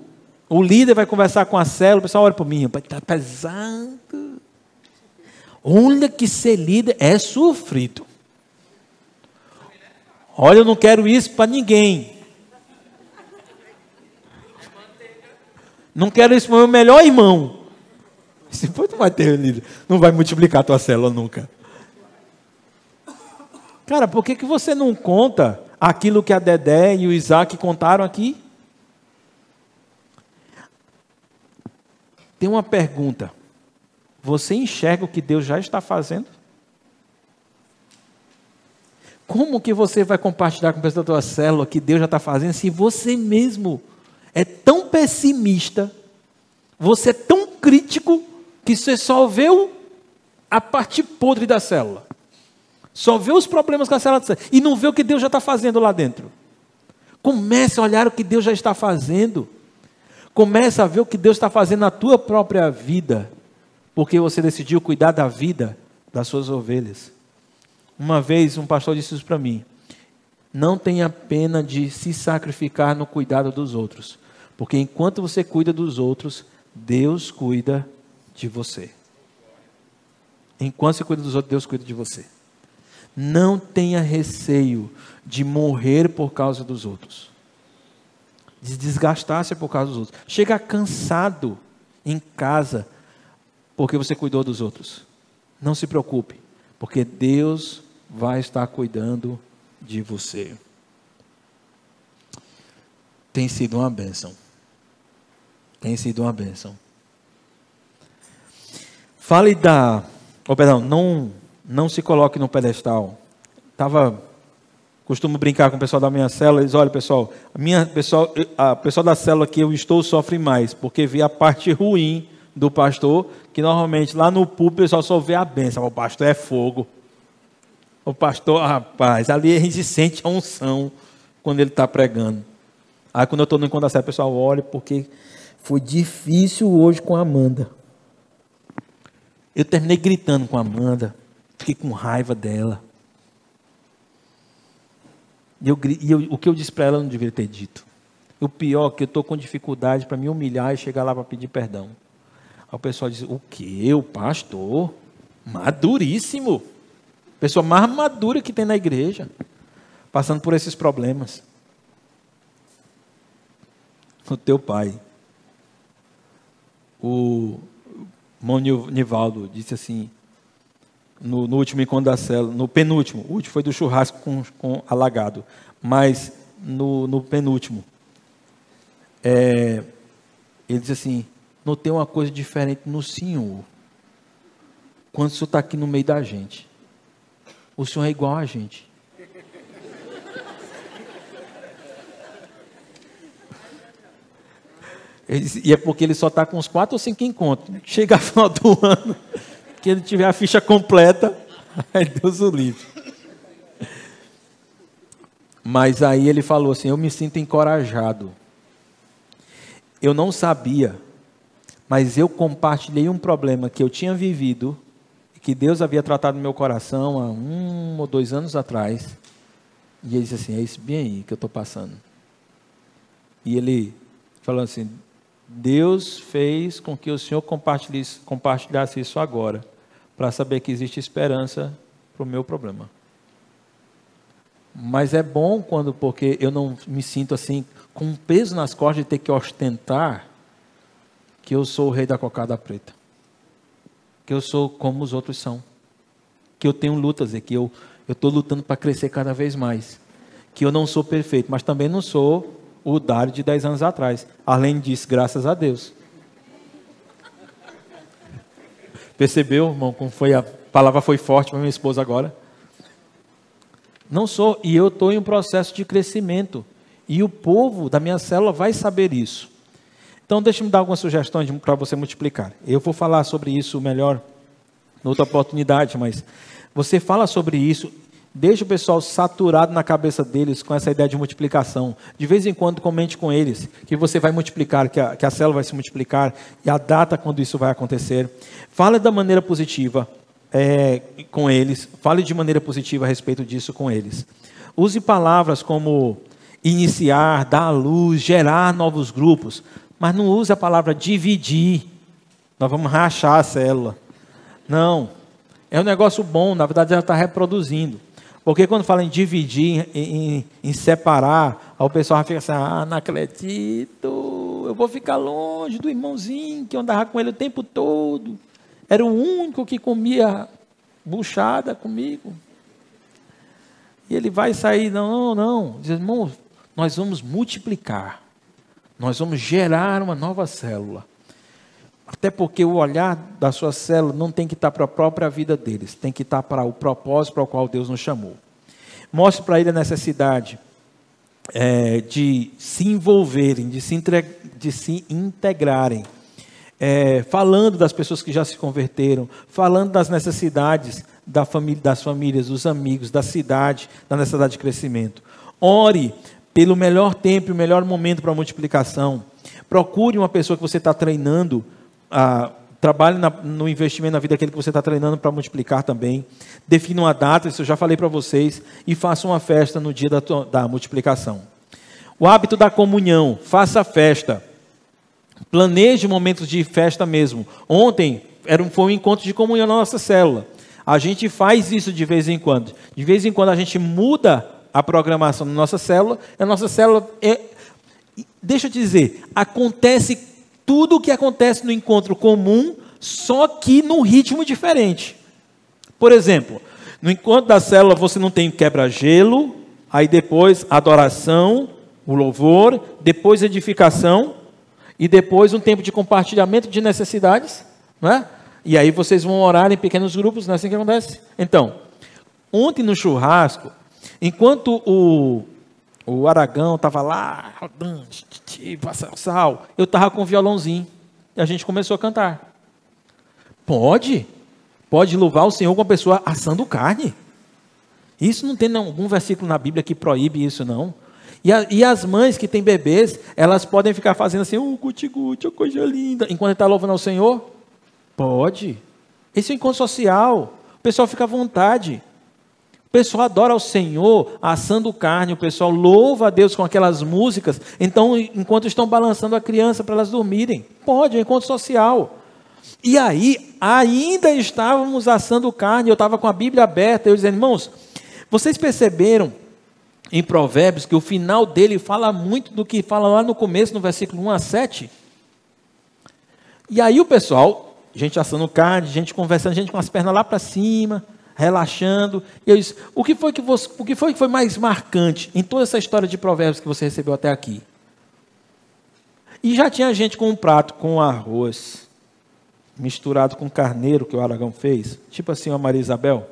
o líder vai conversar com a célula, o pessoal olha para mim, está pesado. Olha que ser líder é sofrido. Olha, eu não quero isso para ninguém. Não quero isso para o meu melhor irmão. Se for, não vai ter, não vai multiplicar a tua célula nunca. Cara, por que, que você não conta aquilo que a Dedé e o Isaac contaram aqui? Tem uma pergunta. Você enxerga o que Deus já está fazendo? Como que você vai compartilhar com o pessoal da tua célula que Deus já está fazendo se você mesmo é tão pessimista, você é tão crítico que você só vê a parte podre da célula. Só vê os problemas que a célula tem e não vê o que Deus já está fazendo lá dentro. Comece a olhar o que Deus já está fazendo. Comece a ver o que Deus está fazendo na tua própria vida, porque você decidiu cuidar da vida das suas ovelhas. Uma vez um pastor disse isso para mim: não tenha pena de se sacrificar no cuidado dos outros, porque enquanto você cuida dos outros, Deus cuida de você. Enquanto você cuida dos outros, Deus cuida de você. Não tenha receio de morrer por causa dos outros, de desgastar-se por causa dos outros. Chega cansado em casa porque você cuidou dos outros. Não se preocupe, porque Deus vai estar cuidando de você. Tem sido uma bênção. Tem sido uma bênção. Fale da. Oh, perdão, não, não se coloque no pedestal. Tava, costumo brincar com o pessoal da minha célula, eles, olha pessoal, a minha pessoal, a pessoal da célula que eu estou sofre mais, porque vê a parte ruim do pastor, que normalmente lá no púlpito o pessoal só vê a benção, o pastor é fogo. O pastor, rapaz, ali a gente sente a unção quando ele está pregando. Aí quando eu estou no encontro da célula, o pessoal olha, porque foi difícil hoje com a Amanda. Eu terminei gritando com a Amanda, fiquei com raiva dela. E, eu, e eu, o que eu disse para ela eu não deveria ter dito. O pior é que eu estou com dificuldade para me humilhar e chegar lá para pedir perdão. Aí o pessoal diz: O que? O pastor? Maduríssimo. Pessoa mais madura que tem na igreja. Passando por esses problemas. O teu pai. O Mão Nivaldo disse assim, no, no, último encontro da célula, no penúltimo, o último foi do churrasco com, com alagado, mas no, no penúltimo, é, ele disse assim, notei uma coisa diferente no Senhor, quando o Senhor está aqui no meio da gente, o Senhor é igual a gente. Disse, e é porque ele só está com uns quatro ou cinco encontros. Chega a final do [LAUGHS] ano, que ele tiver a ficha completa, [LAUGHS] aí Deus o livre. Mas aí ele falou assim: Eu me sinto encorajado. Eu não sabia, mas eu compartilhei um problema que eu tinha vivido, que Deus havia tratado no meu coração há um ou dois anos atrás. E ele disse assim: É isso bem aí que eu estou passando. E ele falou assim: Deus fez com que o Senhor compartilhasse, isso agora, para saber que existe esperança para o meu problema. Mas é bom quando, porque eu não me sinto assim, com um peso nas costas de ter que ostentar que eu sou o rei da cocada preta. Que eu sou como os outros são. Que eu tenho lutas e que eu estou lutando para crescer cada vez mais. Que eu não sou perfeito, mas também não sou o Dário de 10 anos atrás. Além disso, graças a Deus. Percebeu, irmão, como foi a palavra foi forte para minha esposa agora? Não sou, e eu estou em um processo de crescimento. E o povo da minha célula vai saber isso. Então, deixe-me dar algumas sugestões para você multiplicar. Eu vou falar sobre isso melhor noutra oportunidade, mas você fala sobre isso Deixa o pessoal saturado na cabeça deles com essa ideia de multiplicação. De vez em quando comente com eles que você vai multiplicar, que a, que a célula vai se multiplicar e a data quando isso vai acontecer. Fale da maneira positiva é, com eles. Fale de maneira positiva a respeito disso com eles. Use palavras como iniciar, dar à luz, gerar novos grupos. Mas não use a palavra dividir. Nós vamos rachar a célula. Não. É um negócio bom, na verdade ela está reproduzindo. Porque quando fala em dividir, em, em, em separar, o pessoal fica assim, ah, não acredito, eu vou ficar longe do irmãozinho que eu andava com ele o tempo todo. Era o único que comia buchada comigo. E ele vai sair, não, não, não. Diz, irmão, nós vamos multiplicar. Nós vamos gerar uma nova célula. Até porque o olhar da sua célula não tem que estar para a própria vida deles, tem que estar para o propósito para o qual Deus nos chamou. Mostre para ele a necessidade é, de se envolverem, de se, entre, de se integrarem. É, falando das pessoas que já se converteram, falando das necessidades da das famílias, dos amigos, da cidade, da necessidade de crescimento. Ore pelo melhor tempo e o melhor momento para a multiplicação. Procure uma pessoa que você está treinando ah, trabalhe na, no investimento na vida daquele que você está treinando para multiplicar também. Defina uma data, isso eu já falei para vocês, e faça uma festa no dia da, da multiplicação. O hábito da comunhão, faça festa. Planeje momentos de festa mesmo. Ontem era um, foi um encontro de comunhão na nossa célula. A gente faz isso de vez em quando. De vez em quando a gente muda a programação da nossa célula. A nossa célula é. Deixa eu te dizer, acontece tudo o que acontece no encontro comum, só que num ritmo diferente. Por exemplo, no encontro da célula você não tem quebra-gelo, aí depois adoração, o louvor, depois edificação e depois um tempo de compartilhamento de necessidades, não é? E aí vocês vão orar em pequenos grupos, não é assim que acontece? Então, ontem no churrasco, enquanto o o Aragão estava lá, passa sal. Eu estava com o violãozinho. E a gente começou a cantar. Pode. Pode louvar o Senhor com a pessoa assando carne. Isso não tem algum versículo na Bíblia que proíbe isso, não. E, a, e as mães que têm bebês, elas podem ficar fazendo assim, oh, guti-guti, oh, coisa linda, enquanto está louvando ao Senhor? Pode. Esse é um encontro social. O pessoal fica à vontade. O pessoal adora ao Senhor assando carne, o pessoal louva a Deus com aquelas músicas. Então, enquanto estão balançando a criança para elas dormirem, pode, é um encontro social. E aí, ainda estávamos assando carne, eu estava com a Bíblia aberta, eu dizendo, irmãos, vocês perceberam em Provérbios que o final dele fala muito do que fala lá no começo, no versículo 1 a 7? E aí o pessoal, gente assando carne, gente conversando, gente com as pernas lá para cima, relaxando. E eu disse: o que foi que você, o que foi que foi mais marcante em toda essa história de provérbios que você recebeu até aqui? E já tinha gente com um prato com arroz misturado com carneiro que o Aragão fez, tipo assim a Maria Isabel,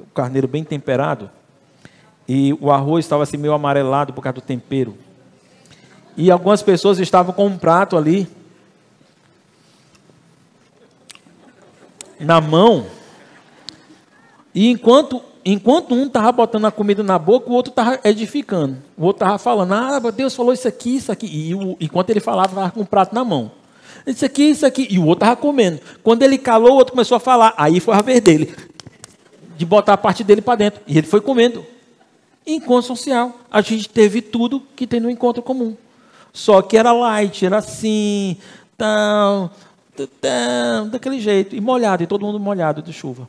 o carneiro bem temperado. E o arroz estava assim meio amarelado por causa do tempero. E algumas pessoas estavam com um prato ali na mão e enquanto, enquanto um estava botando a comida na boca, o outro estava edificando. O outro estava falando, ah, Deus falou isso aqui, isso aqui. E o, enquanto ele falava, estava com um prato na mão. Isso aqui, isso aqui. E o outro estava comendo. Quando ele calou, o outro começou a falar. Aí foi a vez dele. De botar a parte dele para dentro. E ele foi comendo. Encontro social. A gente teve tudo que tem no encontro comum. Só que era light, era assim, tão, tão, daquele jeito, e molhado, e todo mundo molhado de chuva.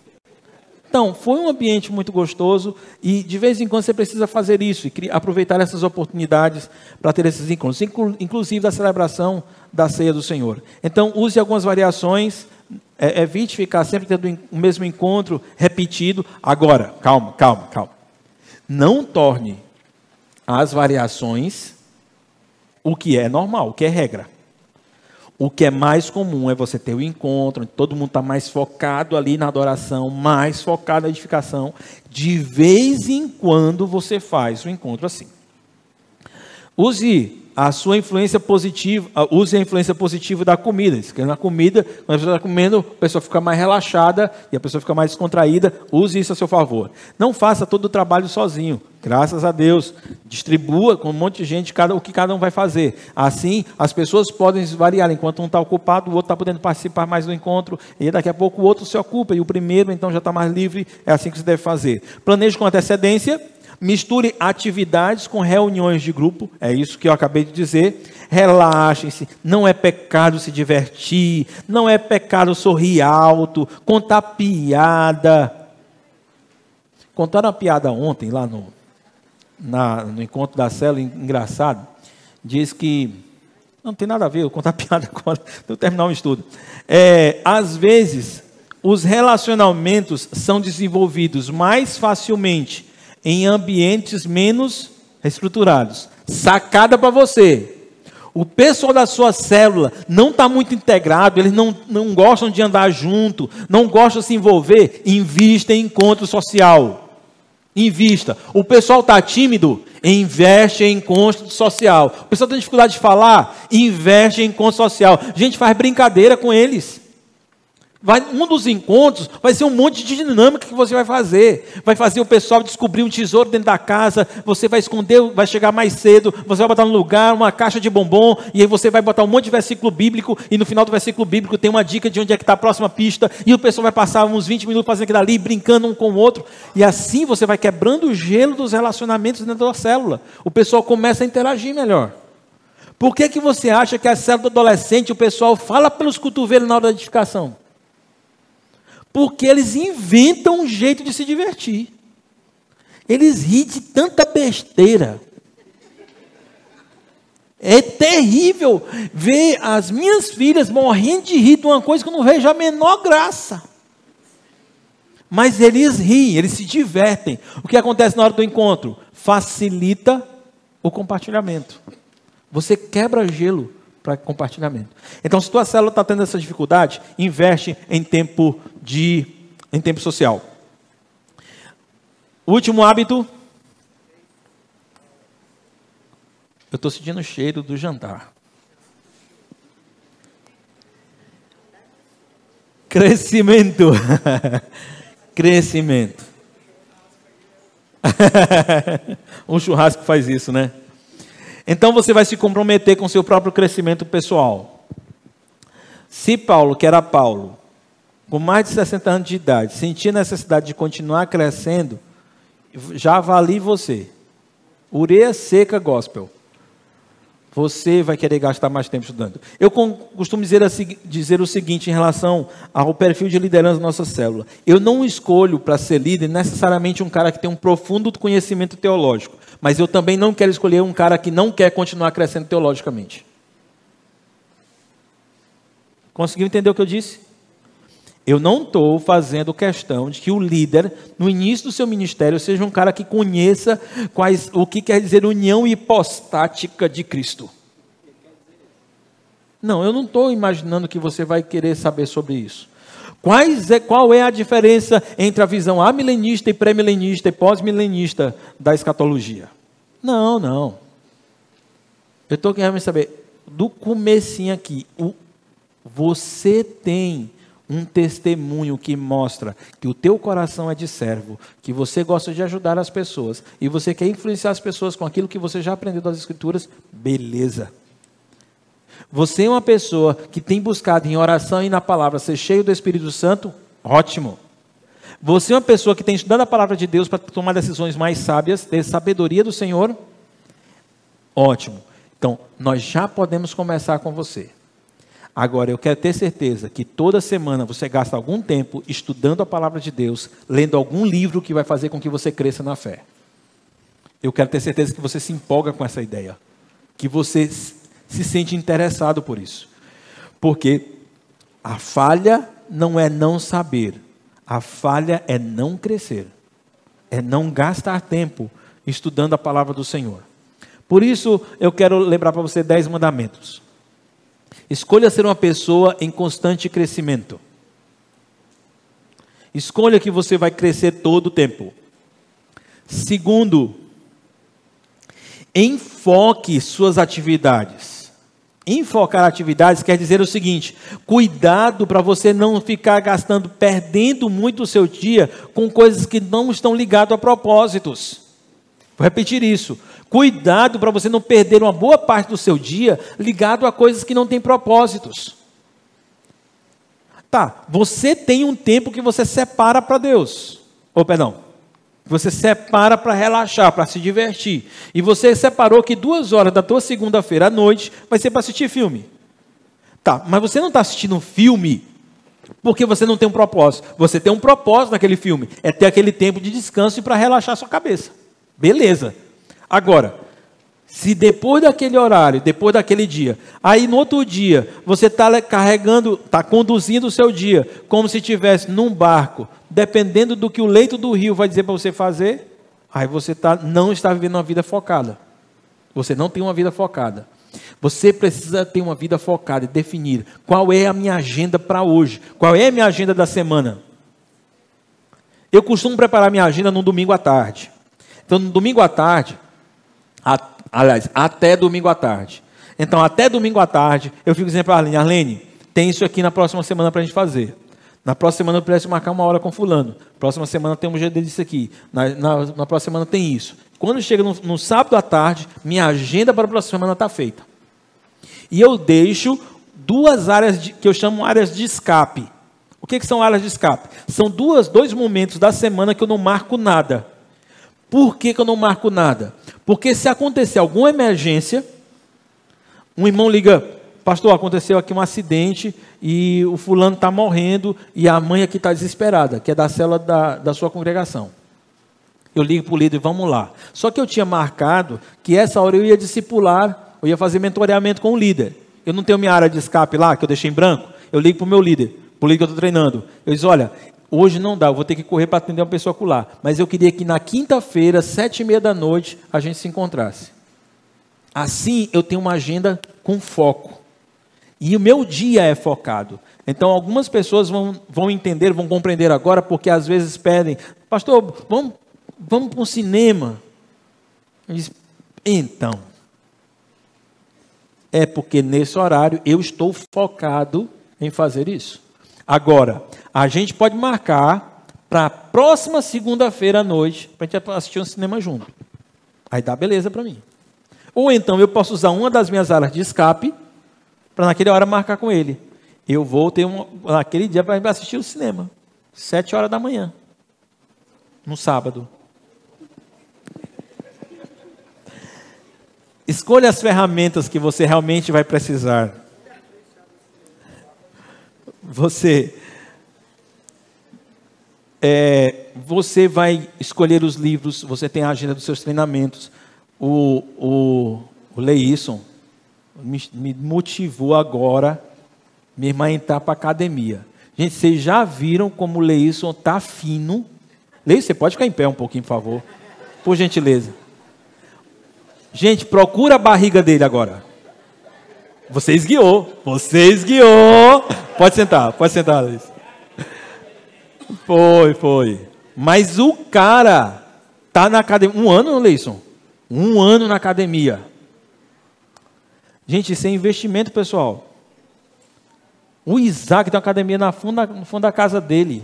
Então, foi um ambiente muito gostoso e de vez em quando você precisa fazer isso e aproveitar essas oportunidades para ter esses encontros, inclusive da celebração da ceia do Senhor. Então, use algumas variações, é, evite ficar sempre tendo o mesmo encontro repetido. Agora, calma, calma, calma. Não torne as variações o que é normal, o que é regra. O que é mais comum é você ter o encontro, todo mundo está mais focado ali na adoração, mais focado na edificação. De vez em quando você faz o encontro assim. Use a sua influência positiva, use a influência positiva da comida. Que na comida, quando a pessoa está comendo, a pessoa fica mais relaxada e a pessoa fica mais descontraída. Use isso a seu favor. Não faça todo o trabalho sozinho. Graças a Deus. Distribua com um monte de gente cada, o que cada um vai fazer. Assim, as pessoas podem variar. Enquanto um está ocupado, o outro está podendo participar mais do encontro. E daqui a pouco o outro se ocupa. E o primeiro, então, já está mais livre. É assim que se deve fazer. Planeje com antecedência Misture atividades com reuniões de grupo, é isso que eu acabei de dizer. Relaxem-se, não é pecado se divertir, não é pecado sorrir alto, contar piada. Contaram uma piada ontem lá no, na, no encontro da cela, engraçado. Diz que. Não tem nada a ver, eu contar [LAUGHS] piada agora, eu terminar um estudo. É, às vezes, os relacionamentos são desenvolvidos mais facilmente em ambientes menos estruturados. Sacada para você. O pessoal da sua célula não está muito integrado, eles não, não gostam de andar junto, não gostam de se envolver. Invista em encontro social. Invista. O pessoal está tímido, investe em encontro social. O pessoal tem dificuldade de falar, investe em encontro social. A gente faz brincadeira com eles. Vai, um dos encontros vai ser um monte de dinâmica que você vai fazer. Vai fazer o pessoal descobrir um tesouro dentro da casa. Você vai esconder, vai chegar mais cedo. Você vai botar no lugar uma caixa de bombom. E aí você vai botar um monte de versículo bíblico. E no final do versículo bíblico tem uma dica de onde é que está a próxima pista. E o pessoal vai passar uns 20 minutos fazendo aquilo ali, brincando um com o outro. E assim você vai quebrando o gelo dos relacionamentos dentro da célula. O pessoal começa a interagir melhor. Por que, que você acha que a célula do adolescente, o pessoal fala pelos cotovelos na hora da edificação? Porque eles inventam um jeito de se divertir. Eles riem de tanta besteira. É terrível ver as minhas filhas morrendo de rir de uma coisa que eu não vejo a menor graça. Mas eles riem, eles se divertem. O que acontece na hora do encontro? Facilita o compartilhamento. Você quebra gelo para compartilhamento. Então, se tua célula está tendo essa dificuldade, investe em tempo de em tempo social. Último hábito. Eu estou sentindo o cheiro do jantar. Crescimento. [LAUGHS] Crescimento. [LAUGHS] um churrasco faz isso, né? Então você vai se comprometer com seu próprio crescimento pessoal. Se Paulo, que era Paulo, com mais de 60 anos de idade, sentia necessidade de continuar crescendo, já avalie você. Ureia seca gospel. Você vai querer gastar mais tempo estudando. Eu costumo dizer, dizer o seguinte em relação ao perfil de liderança da nossa célula. Eu não escolho para ser líder necessariamente um cara que tem um profundo conhecimento teológico. Mas eu também não quero escolher um cara que não quer continuar crescendo teologicamente. Conseguiu entender o que eu disse? Eu não estou fazendo questão de que o líder, no início do seu ministério, seja um cara que conheça quais, o que quer dizer união hipostática de Cristo. Não, eu não estou imaginando que você vai querer saber sobre isso. Quais é, qual é a diferença entre a visão amilenista e pré-milenista e pós-milenista da escatologia? Não, não. Eu estou querendo saber, do comecinho aqui, o, você tem um testemunho que mostra que o teu coração é de servo, que você gosta de ajudar as pessoas e você quer influenciar as pessoas com aquilo que você já aprendeu das escrituras, beleza. Você é uma pessoa que tem buscado em oração e na palavra ser cheio do Espírito Santo? Ótimo. Você é uma pessoa que tem estudado a palavra de Deus para tomar decisões mais sábias, ter sabedoria do Senhor? Ótimo. Então, nós já podemos começar com você. Agora, eu quero ter certeza que toda semana você gasta algum tempo estudando a palavra de Deus, lendo algum livro que vai fazer com que você cresça na fé. Eu quero ter certeza que você se empolga com essa ideia, que você se sente interessado por isso. Porque a falha não é não saber, a falha é não crescer, é não gastar tempo estudando a palavra do Senhor. Por isso, eu quero lembrar para você dez mandamentos. Escolha ser uma pessoa em constante crescimento. Escolha que você vai crescer todo o tempo. Segundo, enfoque suas atividades. Enfocar atividades quer dizer o seguinte: cuidado para você não ficar gastando, perdendo muito o seu dia com coisas que não estão ligadas a propósitos. Vou repetir isso. Cuidado para você não perder uma boa parte do seu dia ligado a coisas que não têm propósitos. Tá, você tem um tempo que você separa para Deus. Ou perdão, você separa para relaxar, para se divertir. E você separou que duas horas da tua segunda-feira à noite vai ser para assistir filme. Tá, mas você não está assistindo um filme porque você não tem um propósito. Você tem um propósito naquele filme. É ter aquele tempo de descanso e para relaxar a sua cabeça. Beleza. Agora, se depois daquele horário, depois daquele dia, aí no outro dia, você está carregando, está conduzindo o seu dia, como se estivesse num barco, dependendo do que o leito do rio vai dizer para você fazer, aí você tá, não está vivendo uma vida focada. Você não tem uma vida focada. Você precisa ter uma vida focada e definir qual é a minha agenda para hoje, qual é a minha agenda da semana. Eu costumo preparar minha agenda no domingo à tarde. Então, no domingo à tarde, a, aliás, até domingo à tarde. Então, até domingo à tarde, eu fico dizendo para a Arlene, Arlene, tem isso aqui na próxima semana para a gente fazer. Na próxima semana eu preciso marcar uma hora com fulano. Próxima semana tem um GD disso aqui. Na, na, na, próxima semana tem isso. Quando chega no, no sábado à tarde, minha agenda para a próxima semana está feita. E eu deixo duas áreas de, que eu chamo áreas de escape. O que, que são áreas de escape? São duas, dois momentos da semana que eu não marco nada. Por que, que eu não marco nada? Porque se acontecer alguma emergência, um irmão liga, pastor, aconteceu aqui um acidente e o fulano está morrendo e a mãe aqui está desesperada, que é da célula da, da sua congregação. Eu ligo para o líder, vamos lá. Só que eu tinha marcado que essa hora eu ia discipular, eu ia fazer mentoreamento com o líder. Eu não tenho minha área de escape lá, que eu deixei em branco. Eu ligo para o meu líder, para o líder que eu estou treinando. Eu digo, olha, Hoje não dá, eu vou ter que correr para atender uma pessoa lá. Mas eu queria que na quinta-feira, sete e meia da noite, a gente se encontrasse. Assim eu tenho uma agenda com foco. E o meu dia é focado. Então algumas pessoas vão, vão entender, vão compreender agora, porque às vezes pedem, pastor, vamos, vamos para o cinema. Então, é porque nesse horário eu estou focado em fazer isso. Agora, a gente pode marcar para a próxima segunda-feira à noite para a gente assistir um cinema junto. Aí dá beleza para mim. Ou então eu posso usar uma das minhas áreas de escape para naquele hora marcar com ele. Eu vou ter um, naquele dia para assistir o cinema. Sete horas da manhã. No sábado. Escolha as ferramentas que você realmente vai precisar você é, você vai escolher os livros, você tem a agenda dos seus treinamentos. O, o, o Leison me, me motivou agora, minha irmã entrar para a academia. Gente, vocês já viram como o Leison está fino? Leison, você pode ficar em pé um pouquinho, por favor. Por gentileza. Gente, procura a barriga dele agora. Você esguiou. Você esguiou. Pode sentar, pode sentar, Luiz. Foi, foi. Mas o cara tá na academia. Um ano, Leison? Um ano na academia. Gente, isso é investimento, pessoal. O Isaac tem uma academia na no fundo da casa dele.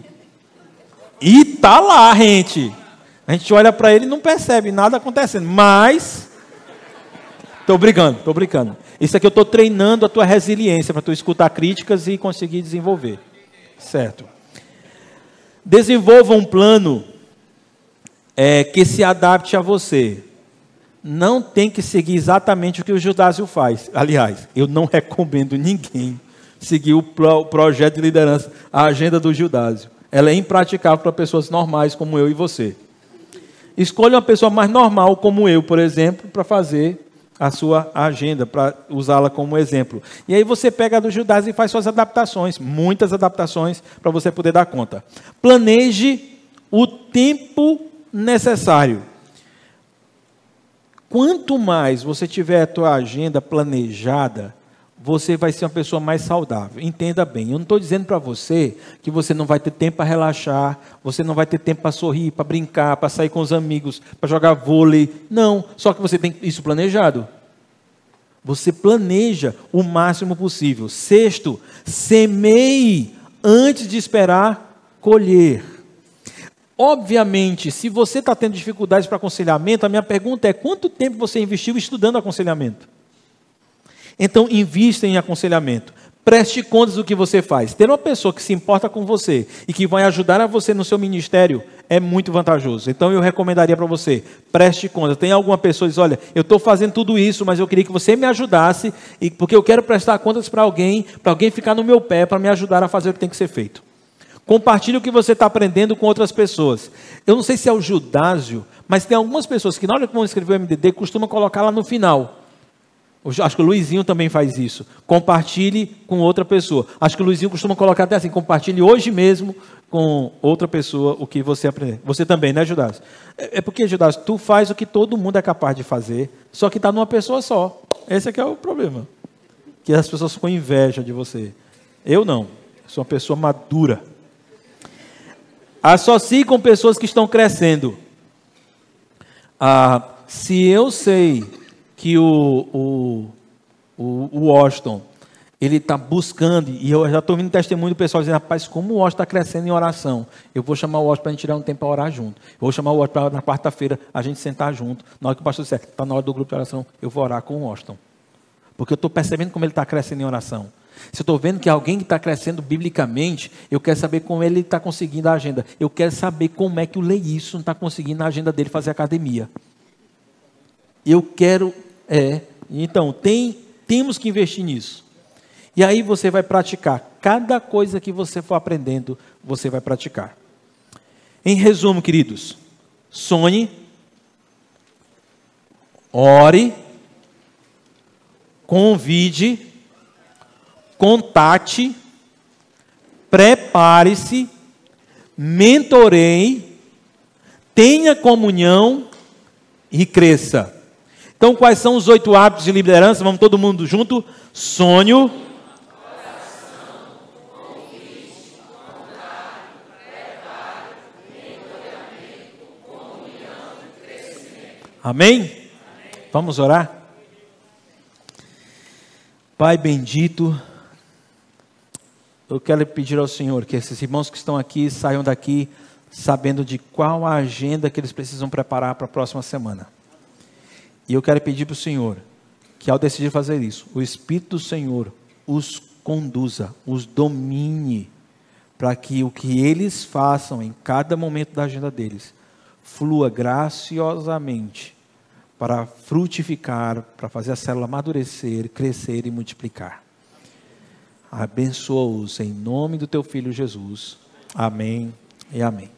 E tá lá, gente. A gente olha para ele e não percebe nada acontecendo. Mas. Estou brincando, estou brincando. Isso aqui eu estou treinando a tua resiliência para tu escutar críticas e conseguir desenvolver. Certo. Desenvolva um plano é, que se adapte a você. não tem que seguir exatamente o que o Judásio faz. Aliás, eu não [LAUGHS] recomendo ninguém seguir o, pro, o projeto de liderança, a agenda do Judásio. Ela é impraticável para pessoas normais como eu e você. Escolha uma pessoa mais normal como eu, por exemplo, para fazer a sua agenda, para usá-la como exemplo. E aí você pega a do Judásio e faz suas adaptações, muitas adaptações para você poder dar conta. Planeje o tempo necessário. Quanto mais você tiver a tua agenda planejada, você vai ser uma pessoa mais saudável. Entenda bem, eu não estou dizendo para você que você não vai ter tempo para relaxar, você não vai ter tempo para sorrir, para brincar, para sair com os amigos, para jogar vôlei. Não, só que você tem isso planejado. Você planeja o máximo possível. Sexto, semeie antes de esperar colher. Obviamente, se você está tendo dificuldades para aconselhamento, a minha pergunta é: quanto tempo você investiu estudando aconselhamento? Então, invista em aconselhamento. Preste contas do que você faz. Ter uma pessoa que se importa com você e que vai ajudar a você no seu ministério é muito vantajoso. Então, eu recomendaria para você: preste contas. Tem alguma pessoa que diz: Olha, eu estou fazendo tudo isso, mas eu queria que você me ajudasse, porque eu quero prestar contas para alguém, para alguém ficar no meu pé, para me ajudar a fazer o que tem que ser feito. Compartilhe o que você está aprendendo com outras pessoas. Eu não sei se é o Judásio, mas tem algumas pessoas que, na hora que vão escrever o MDD, costumam colocar lá no final. Acho que o Luizinho também faz isso. Compartilhe com outra pessoa. Acho que o Luizinho costuma colocar até assim: compartilhe hoje mesmo com outra pessoa o que você aprendeu. Você também, né, Judásio? É, é porque, Judásio, tu faz o que todo mundo é capaz de fazer, só que está numa pessoa só. Esse é que é o problema. Que as pessoas ficam inveja de você. Eu não. sou uma pessoa madura. Associe com pessoas que estão crescendo. Ah, se eu sei que o, o, o, o Washington ele está buscando, e eu já estou ouvindo testemunho do pessoal dizendo, rapaz, como o Washington está crescendo em oração. Eu vou chamar o Washington para a gente tirar um tempo para orar junto. Eu vou chamar o Washington para na quarta-feira a gente sentar junto. Na hora que o pastor disser, está na hora do grupo de oração, eu vou orar com o Washington. Porque eu estou percebendo como ele está crescendo em oração. Se eu estou vendo que alguém que está crescendo biblicamente, eu quero saber como ele está conseguindo a agenda. Eu quero saber como é que o Leíson está conseguindo na agenda dele fazer academia. Eu quero. É. Então, tem, temos que investir nisso. E aí você vai praticar. Cada coisa que você for aprendendo, você vai praticar. Em resumo, queridos, sonhe, ore, convide contate, prepare-se, mentoreie, tenha comunhão e cresça. Então, quais são os oito hábitos de liderança? Vamos todo mundo junto? Sonho. Amém? Vamos orar? Pai bendito, eu quero pedir ao Senhor que esses irmãos que estão aqui saiam daqui sabendo de qual a agenda que eles precisam preparar para a próxima semana. E eu quero pedir para o Senhor que, ao decidir fazer isso, o Espírito do Senhor os conduza, os domine, para que o que eles façam em cada momento da agenda deles flua graciosamente para frutificar, para fazer a célula amadurecer, crescer e multiplicar. Abençoa-os em nome do teu filho Jesus. Amém e amém.